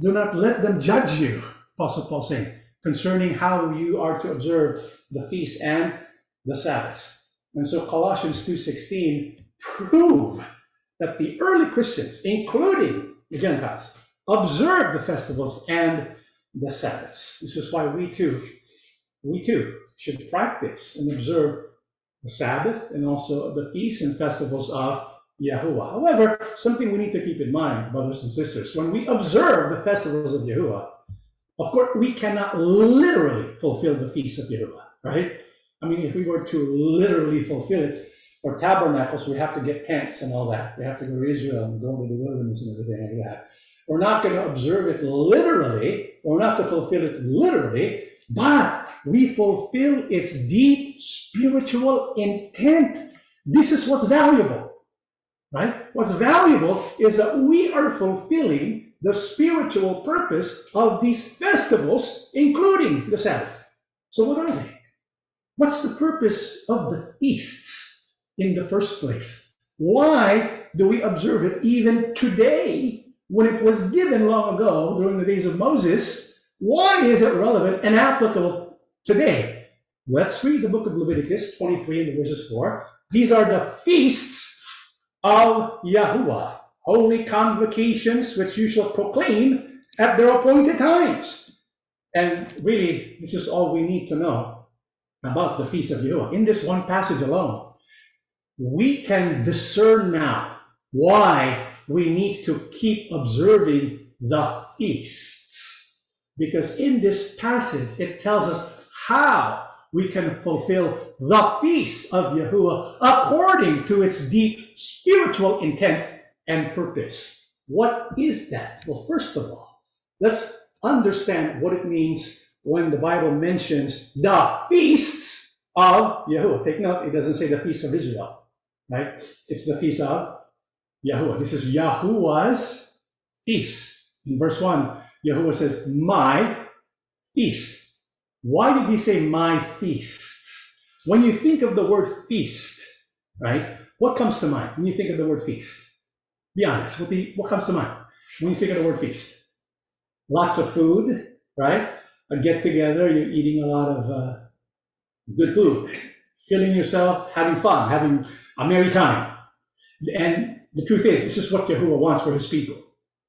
Speaker 1: Do not let them judge you, Apostle Paul saying, concerning how you are to observe the feasts and the Sabbaths. And so Colossians 2.16 prove that the early Christians, including the Gentiles, observed the festivals and the Sabbaths. This is why we too, we too should practice and observe the Sabbath and also the feasts and festivals of Yahuwah. However, something we need to keep in mind, brothers and sisters, when we observe the festivals of Yahuwah, of course, we cannot literally fulfill the feasts of Yahuwah, right? I mean, if we were to literally fulfill it, for tabernacles, we have to get tents and all that. We have to go to Israel and go into the wilderness and everything like that. We're not going to observe it literally, we're not to fulfill it literally, but we fulfill its deep spiritual intent. This is what's valuable, right? What's valuable is that we are fulfilling the spiritual purpose of these festivals, including the Sabbath. So, what are they? What's the purpose of the feasts in the first place? Why do we observe it even today when it was given long ago during the days of Moses? Why is it relevant and applicable today? Let's read the book of Leviticus 23 and verses 4. These are the feasts of Yahuwah, holy convocations which you shall proclaim at their appointed times. And really, this is all we need to know about the feast of Yahuwah. In this one passage alone, we can discern now why we need to keep observing the feasts. Because in this passage, it tells us how we can fulfill the feast of Yahuwah according to its deep spiritual intent and purpose. What is that? Well, first of all, let's understand what it means when the Bible mentions the feasts of Yahuwah. Take note, it doesn't say the feast of Israel, right? It's the feast of Yahuwah. This is Yahuwah's feast. In verse 1, Yahuwah says, My feast. Why did he say my feasts? When you think of the word feast, right, what comes to mind when you think of the word feast? Be honest, what, the, what comes to mind when you think of the word feast? Lots of food, right? A get together, you're eating a lot of uh, good food, filling yourself, having fun, having a merry time. And the truth is, this is what Yahuwah wants for his people.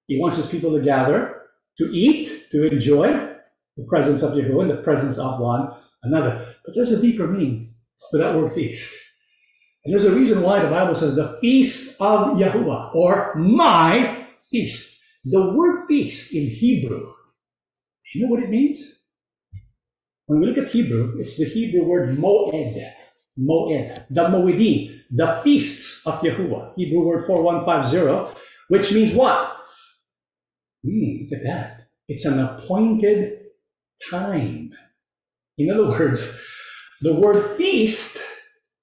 Speaker 1: He wants his people to gather, to eat, to enjoy the presence of Yahuwah and the presence of one another. But there's a deeper meaning to that word feast. And there's a reason why the Bible says the feast of Yahuwah or my feast. The word feast in Hebrew, you know what it means? When we look at Hebrew, it's the Hebrew word moed. Moed. The moedim the feasts of Yahuwah, Hebrew word 4150, which means what? Hmm, look at that. It's an appointed time. In other words, the word feast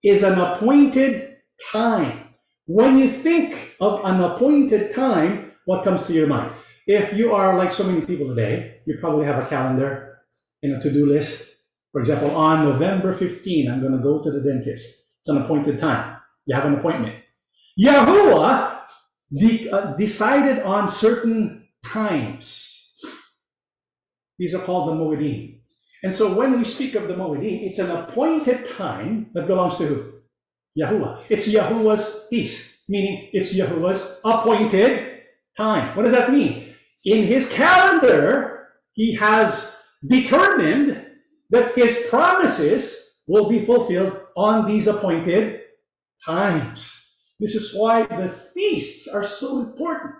Speaker 1: is an appointed time. When you think of an appointed time, what comes to your mind? If you are like so many people today, you probably have a calendar and a to do list. For example, on November 15, I'm going to go to the dentist. It's an appointed time. You have an appointment. Yahuwah de- uh, decided on certain times. These are called the Moedim. And so when we speak of the Moedim, it's an appointed time that belongs to who? Yahuwah. It's Yahuwah's feast, meaning it's Yahuwah's appointed time. What does that mean? In his calendar, he has determined that his promises will be fulfilled on these appointed times. This is why the feasts are so important.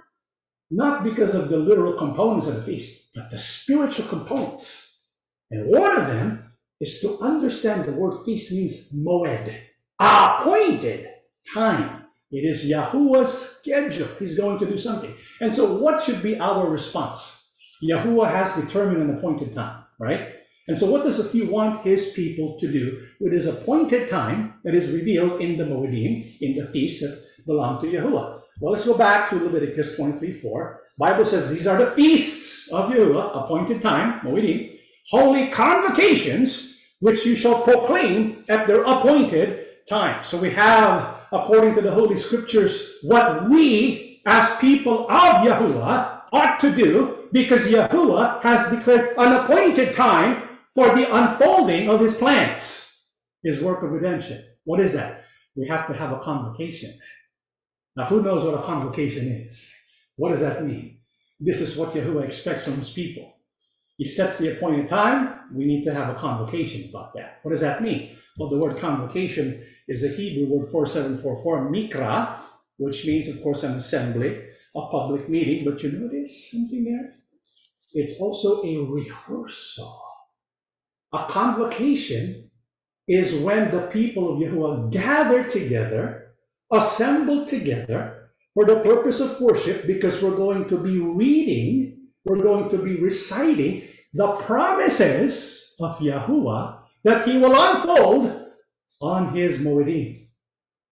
Speaker 1: Not because of the literal components of the feast, but the spiritual components. And one of them is to understand the word feast means moed, appointed time. It is Yahuwah's schedule. He's going to do something. And so, what should be our response? Yahuwah has determined an appointed time, right? And so, what does he want his people to do with his appointed time that is revealed in the Moedim, in the feasts that belong to Yahuwah? Well, let's go back to Leviticus 23 4. Bible says these are the feasts of Yahuwah, appointed time, Moedim, holy convocations, which you shall proclaim at their appointed time. So we have, according to the Holy Scriptures, what we as people of Yahuwah ought to do because Yahuwah has declared an appointed time for the unfolding of his plans, his work of redemption. What is that? We have to have a convocation. Now, who knows what a convocation is? What does that mean? This is what Yahuwah expects from his people. He sets the appointed time. We need to have a convocation about that. What does that mean? Well, the word convocation is a Hebrew word 4744, mikra, which means, of course, an assembly, a public meeting. But you notice something there? It's also a rehearsal. A convocation is when the people of Yahuwah gather together, assemble together for the purpose of worship, because we're going to be reading, we're going to be reciting the promises of Yahuwah that he will unfold on his Moedim.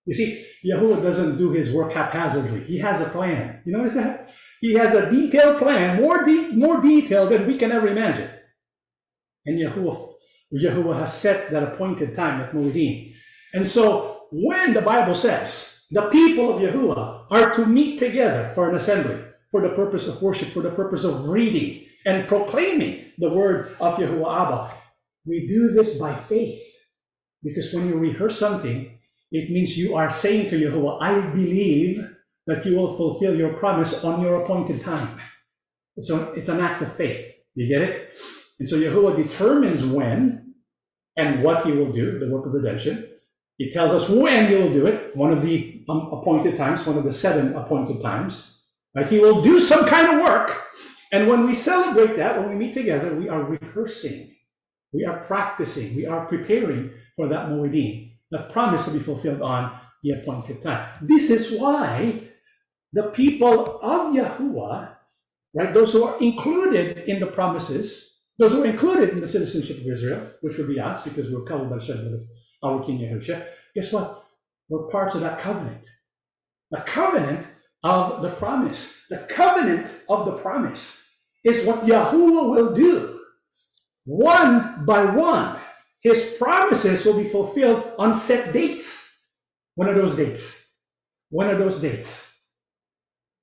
Speaker 1: You see, Yahuwah doesn't do his work haphazardly. He has a plan. You notice that? He has a detailed plan, more, de- more detailed than we can ever imagine. And Yahuwah, Yahuwah has set that appointed time at Moedim. And so when the Bible says the people of Yahuwah are to meet together for an assembly, for the purpose of worship, for the purpose of reading and proclaiming the word of Yahuwah Abba, we do this by faith. Because when you rehearse something, it means you are saying to Yahuwah, I believe that you will fulfill your promise on your appointed time. So it's an act of faith. You get it? And so Yahuwah determines when and what he will do, the work of redemption. He tells us when he will do it, one of the um, appointed times, one of the seven appointed times. Right? He will do some kind of work. And when we celebrate that, when we meet together, we are rehearsing, we are practicing, we are preparing for that Moedim, that promise to be fulfilled on the appointed time. This is why the people of Yahuwah, right, those who are included in the promises, those who are included in the citizenship of Israel, which would be us because we're covered by the shed of our King Yahushua, guess what? We're parts of that covenant. The covenant of the promise. The covenant of the promise is what Yahuwah will do. One by one, his promises will be fulfilled on set dates. When are those dates? When are those dates?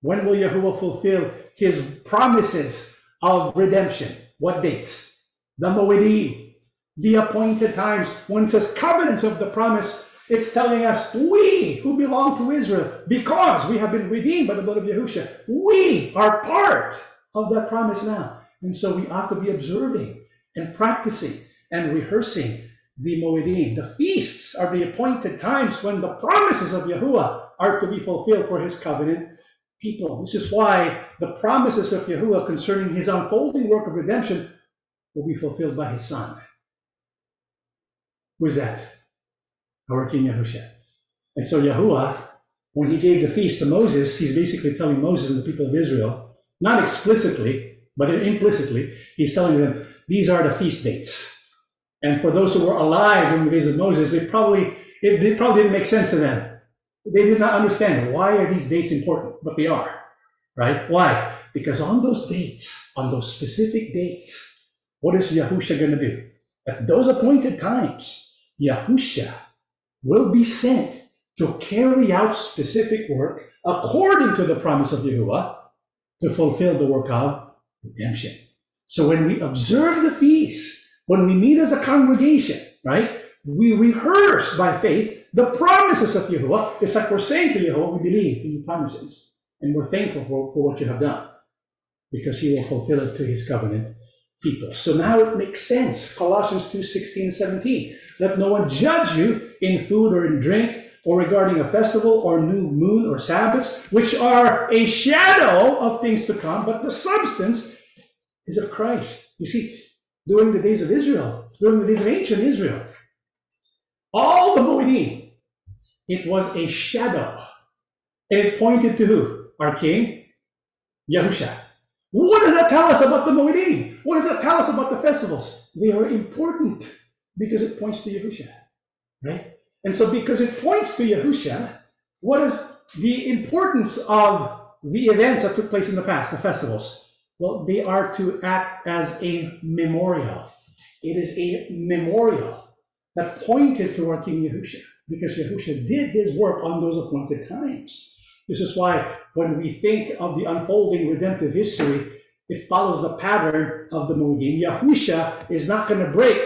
Speaker 1: When will Yahuwah fulfill his promises of redemption? What dates? The Moedim, the appointed times. When it says covenants of the promise, it's telling us we who belong to Israel, because we have been redeemed by the blood of Yahushua, we are part of that promise now. And so we ought to be observing and practicing and rehearsing the Moedim. The feasts are the appointed times when the promises of Yahuwah are to be fulfilled for his covenant people. This is why the promises of Yahuwah concerning his unfolding work of redemption will be fulfilled by his son. Who is that? Our King Yahushua. And so Yahuwah, when he gave the feast to Moses, he's basically telling Moses and the people of Israel, not explicitly, but implicitly, he's telling them, these are the feast dates. And for those who were alive in the days of Moses, it probably, it, it probably didn't make sense to them. They did not understand why are these dates important, but they are, right? Why? Because on those dates, on those specific dates, what is Yahusha going to do? At those appointed times, Yahusha will be sent to carry out specific work according to the promise of Yahuwah to fulfill the work of redemption. So when we observe the feast, when we meet as a congregation, right, we rehearse by faith the promises of Yahuwah. It's like we're saying to Yahuwah, we believe in your promises, and we're thankful for, for what you have done, because he will fulfill it to his covenant people. So now it makes sense. Colossians 2, 16, 17. Let no one judge you in food or in drink, or regarding a festival or new moon or Sabbaths, which are a shadow of things to come, but the substance is of Christ. You see, during the days of Israel, during the days of ancient Israel, all the Moedim, it was a shadow. And it pointed to who? Our king, Yahusha. What does that tell us about the Moedim? What does that tell us about the festivals? They are important because it points to Yahusha, right? And so because it points to Yahusha, what is the importance of the events that took place in the past, the festivals? Well, they are to act as a memorial. It is a memorial that pointed to our King Yahushua, because Yahushua did his work on those appointed times. This is why when we think of the unfolding redemptive history, it follows the pattern of the Moedim. Yahusha is not going to break,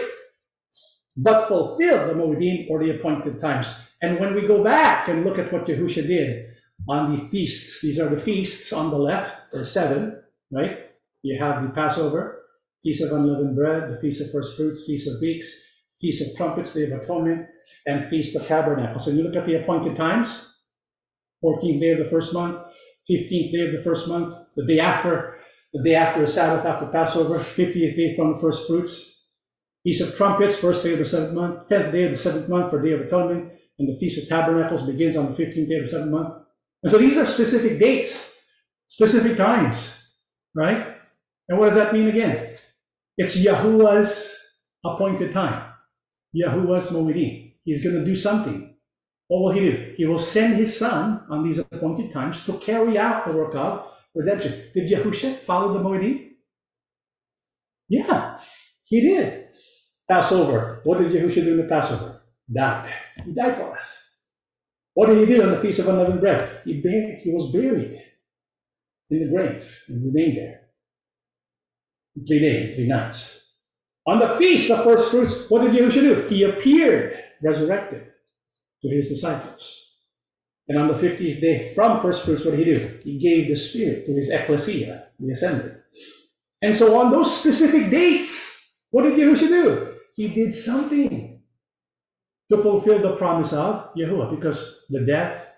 Speaker 1: but fulfill the Moedim or the appointed times. And when we go back and look at what Yahusha did on the feasts, these are the feasts on the left, or seven, right? You have the Passover, Feast of Unleavened Bread, the Feast of First Fruits, Feast of Weeks, Feast of Trumpets, Day of Atonement, and Feast of Tabernacles. And you look at the appointed times 14th day of the first month, 15th day of the first month, the day after, the day after the Sabbath, after Passover, 50th day from the first fruits, Feast of Trumpets, first day of the seventh month, tenth day of the seventh month for Day of Atonement, and the Feast of Tabernacles begins on the fifteenth day of the seventh month. And so these are specific dates, specific times, right? And what does that mean again? It's Yahuwah's appointed time. Yahuwah's Moedim. He's going to do something. What will he do? He will send his son on these appointed times to carry out the work of redemption. Did Yahusha follow the Moedim? Yeah, he did. Passover. What did Yahusha do in the Passover? Died. He died for us. What did he do on the Feast of Unleavened Bread? He, buried, he was buried in the grave and remained there. Three days, three nights. On the feast of first fruits, what did Yahushua do? He appeared resurrected to his disciples. And on the 50th day from first fruits, what did he do? He gave the Spirit to his ecclesia, the assembly. And so on those specific dates, what did Yahushua do? He did something to fulfill the promise of Yahuwah because the death,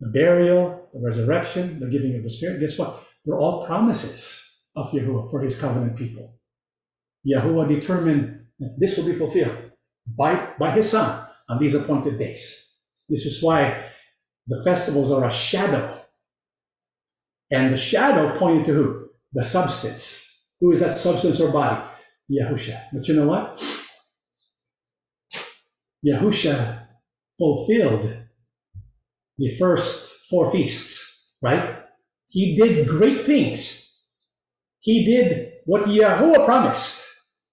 Speaker 1: the burial, the resurrection, the giving of the Spirit, guess what? They're all promises of Yahuwah for his covenant people. Yahuwah determined that this will be fulfilled by, by his son on these appointed days. This is why the festivals are a shadow. And the shadow pointed to who? The substance. Who is that substance or body? Yahusha. But you know what? Yahusha fulfilled the first four feasts, right? He did great things he did what Yahuwah promised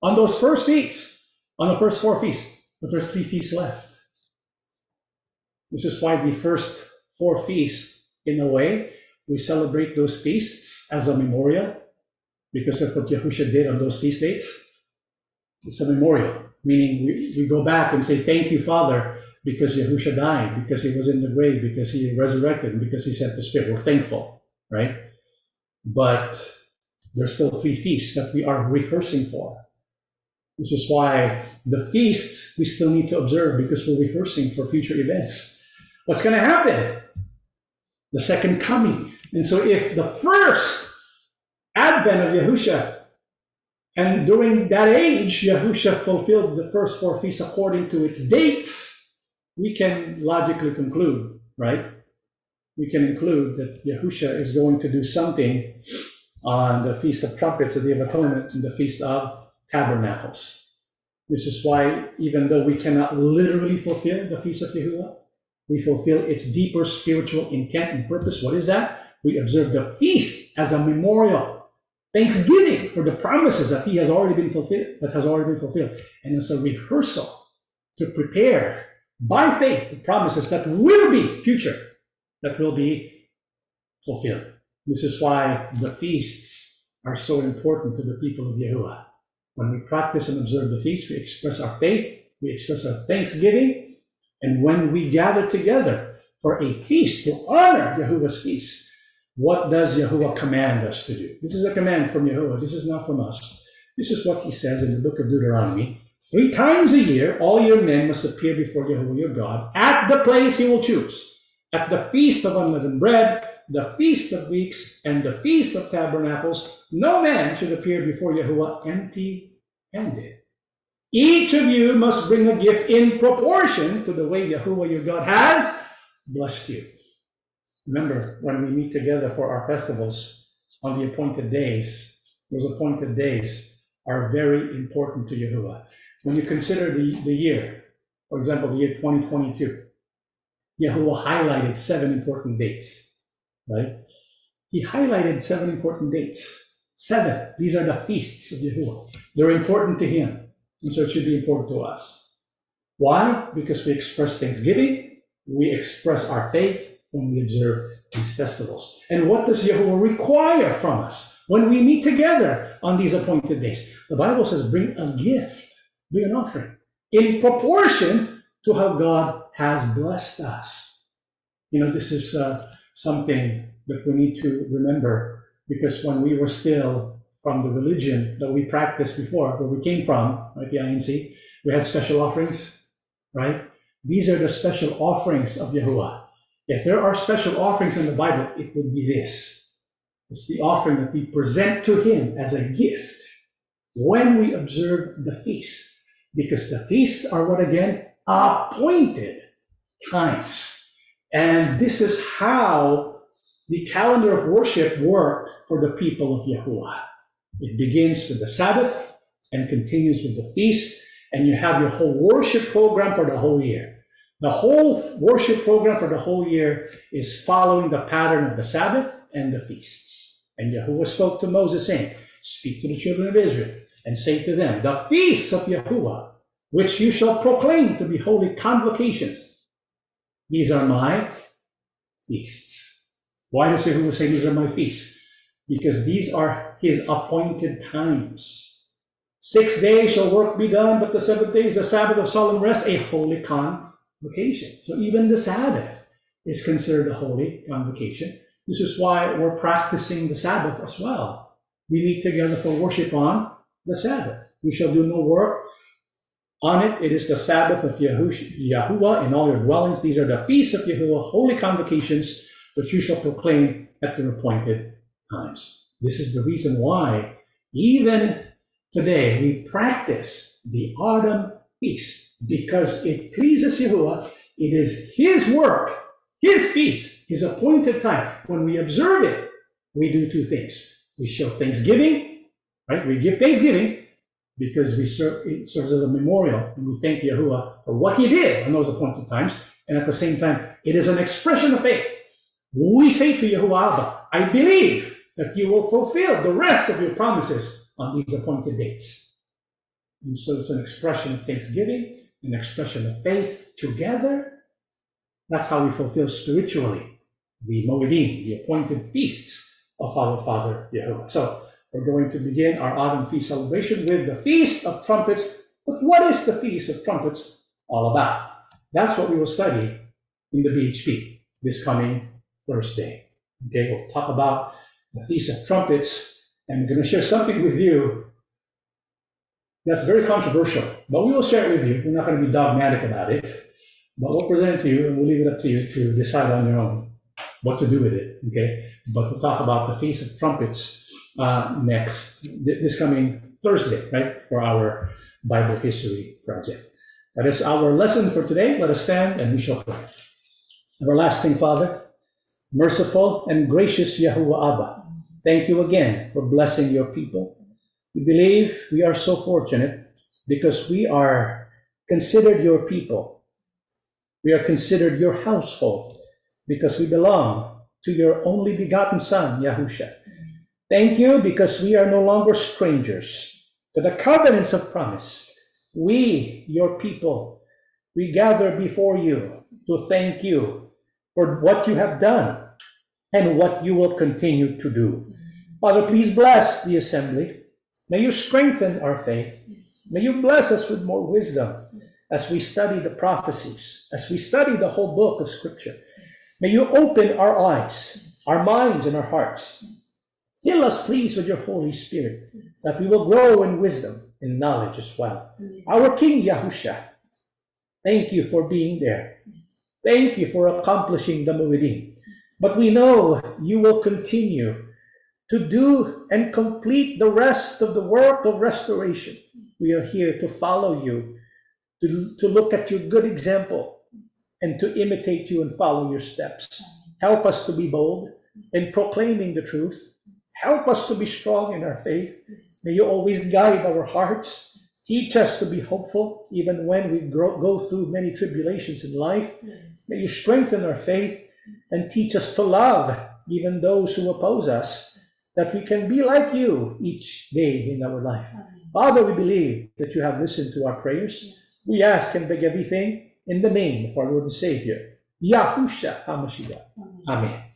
Speaker 1: on those first feasts, on the first four feasts. But there's three feasts left. This is why the first four feasts, in a way, we celebrate those feasts as a memorial because of what Yahusha did on those feast dates. It's a memorial, meaning we, we go back and say, Thank you, Father, because Yahusha died, because he was in the grave, because he resurrected, because he sent the Spirit. We're thankful, right? But there's still three feasts that we are rehearsing for. This is why the feasts we still need to observe because we're rehearsing for future events. What's going to happen? The second coming. And so if the first advent of Yahusha, and during that age, Yahusha fulfilled the first four feasts according to its dates, we can logically conclude, right? We can conclude that Yahusha is going to do something on the Feast of Trumpets, the Day of Atonement, and the Feast of Tabernacles. This is why, even though we cannot literally fulfill the Feast of Yahuwah, we fulfill its deeper spiritual intent and purpose. What is that? We observe the feast as a memorial, thanksgiving for the promises that He has already been fulfilled, that has already been fulfilled, and as a rehearsal to prepare by faith the promises that will be future, that will be fulfilled. This is why the feasts are so important to the people of Yahuwah. When we practice and observe the feast, we express our faith, we express our thanksgiving, and when we gather together for a feast to honor Yahuwah's feast, what does Yahuwah command us to do? This is a command from Yahuwah. This is not from us. This is what he says in the book of Deuteronomy. Three times a year, all your men must appear before Yahuwah your God at the place he will choose, at the feast of unleavened bread, the Feast of Weeks, and the Feast of Tabernacles, no man should appear before Yahuwah empty handed. Each of you must bring a gift in proportion to the way Yahuwah your God has blessed you. Remember, when we meet together for our festivals on the appointed days, those appointed days are very important to Yahuwah. When you consider the, the year, for example, the year 2022, Yahuwah highlighted seven important dates right? He highlighted seven important dates. Seven. These are the feasts of Yahuwah. They're important to him. And so it should be important to us. Why? Because we express thanksgiving, we express our faith when we observe these festivals. And what does Yahuwah require from us when we meet together on these appointed days? The Bible says, bring a gift, bring an offering in proportion to how God has blessed us. You know, this is uh, something that we need to remember because when we were still from the religion that we practiced before, where we came from, right, the INC, we had special offerings, right? These are the special offerings of Yahuwah. If there are special offerings in the Bible, it would be this. It's the offering that we present to Him as a gift when we observe the feast. Because the feasts are what again? Appointed times. And this is how the calendar of worship worked for the people of Yahuwah. It begins with the Sabbath and continues with the feast, and you have your whole worship program for the whole year. The whole worship program for the whole year is following the pattern of the Sabbath and the feasts. And Yahuwah spoke to Moses, saying, Speak to the children of Israel, and say to them, The feasts of Yahuwah, which you shall proclaim to be holy convocations, these are my feasts. Why does Yahuwah say these are my feasts? Because these are his appointed times. Six days shall work be done, but the seventh day is a Sabbath of solemn rest, a holy convocation. So even the Sabbath is considered a holy convocation. This is why we're practicing the Sabbath as well. We meet together for worship on the Sabbath. We shall do no work on it. It is the Sabbath of Yahuwah in all your dwellings. These are the feasts of Yahuwah, holy convocations, which you shall proclaim at the appointed times. This is the reason why, even today, we practice the autumn feast because it pleases Yahuwah. It is His work, His feast, His appointed time. When we observe it, we do two things. We show thanksgiving, right? We give thanksgiving because we serve, it serves as a memorial and we thank Yahuwah for what He did on those appointed times. And at the same time, it is an expression of faith. We say to Yahuwah, I believe that you will fulfill the rest of your promises on these appointed dates. And so it's an expression of thanksgiving, an expression of faith together. That's how we fulfill spiritually the Moedim, the appointed feasts of our Father Yahuwah. So we're going to begin our autumn feast celebration with the Feast of Trumpets. But what is the Feast of Trumpets all about? That's what we will study in the BHP this coming Thursday. Okay, we'll talk about the Feast of Trumpets, and I'm going to share something with you that's very controversial, but we will share it with you. We're not going to be dogmatic about it, but we'll present it to you, and we'll leave it up to you to decide on your own what to do with it. Okay, but we'll talk about the Feast of Trumpets uh, next this coming Thursday, right, for our Bible history project. That is our lesson for today. Let us stand and we shall pray. Everlasting Father, merciful and gracious Yahuwah Abba, thank you again for blessing your people. We believe we are so fortunate because we are considered your people. We are considered your household because we belong to your only begotten Son, Yahusha. Thank you because we are no longer strangers to the covenants of promise. We, your people, we gather before you to thank you for what you have done and what you will continue to do. Father, please bless the assembly. May you strengthen our faith. May you bless us with more wisdom as we study the prophecies, as we study the whole book of Scripture. May you open our eyes, our minds, and our hearts. Fill us, please, with your Holy Spirit, that we will grow in wisdom and knowledge as well. Our King Yahusha, thank you for being there. Thank you for accomplishing the Moedim. But we know you will continue to do and complete the rest of the work of restoration. We are here to follow you, to, to look at your good example, and to imitate you and follow your steps. Help us to be bold in proclaiming the truth. Help us to be strong in our faith. May you always guide our hearts Teach us to be hopeful even when we grow, go through many tribulations in life. May you strengthen our faith and teach us to love even those who oppose us, that we can be like you each day in our life. Father, we believe that you have listened to our prayers. We ask and beg everything in the name of our Lord and Savior, Yahusha HaMashiach. Amen. Amen.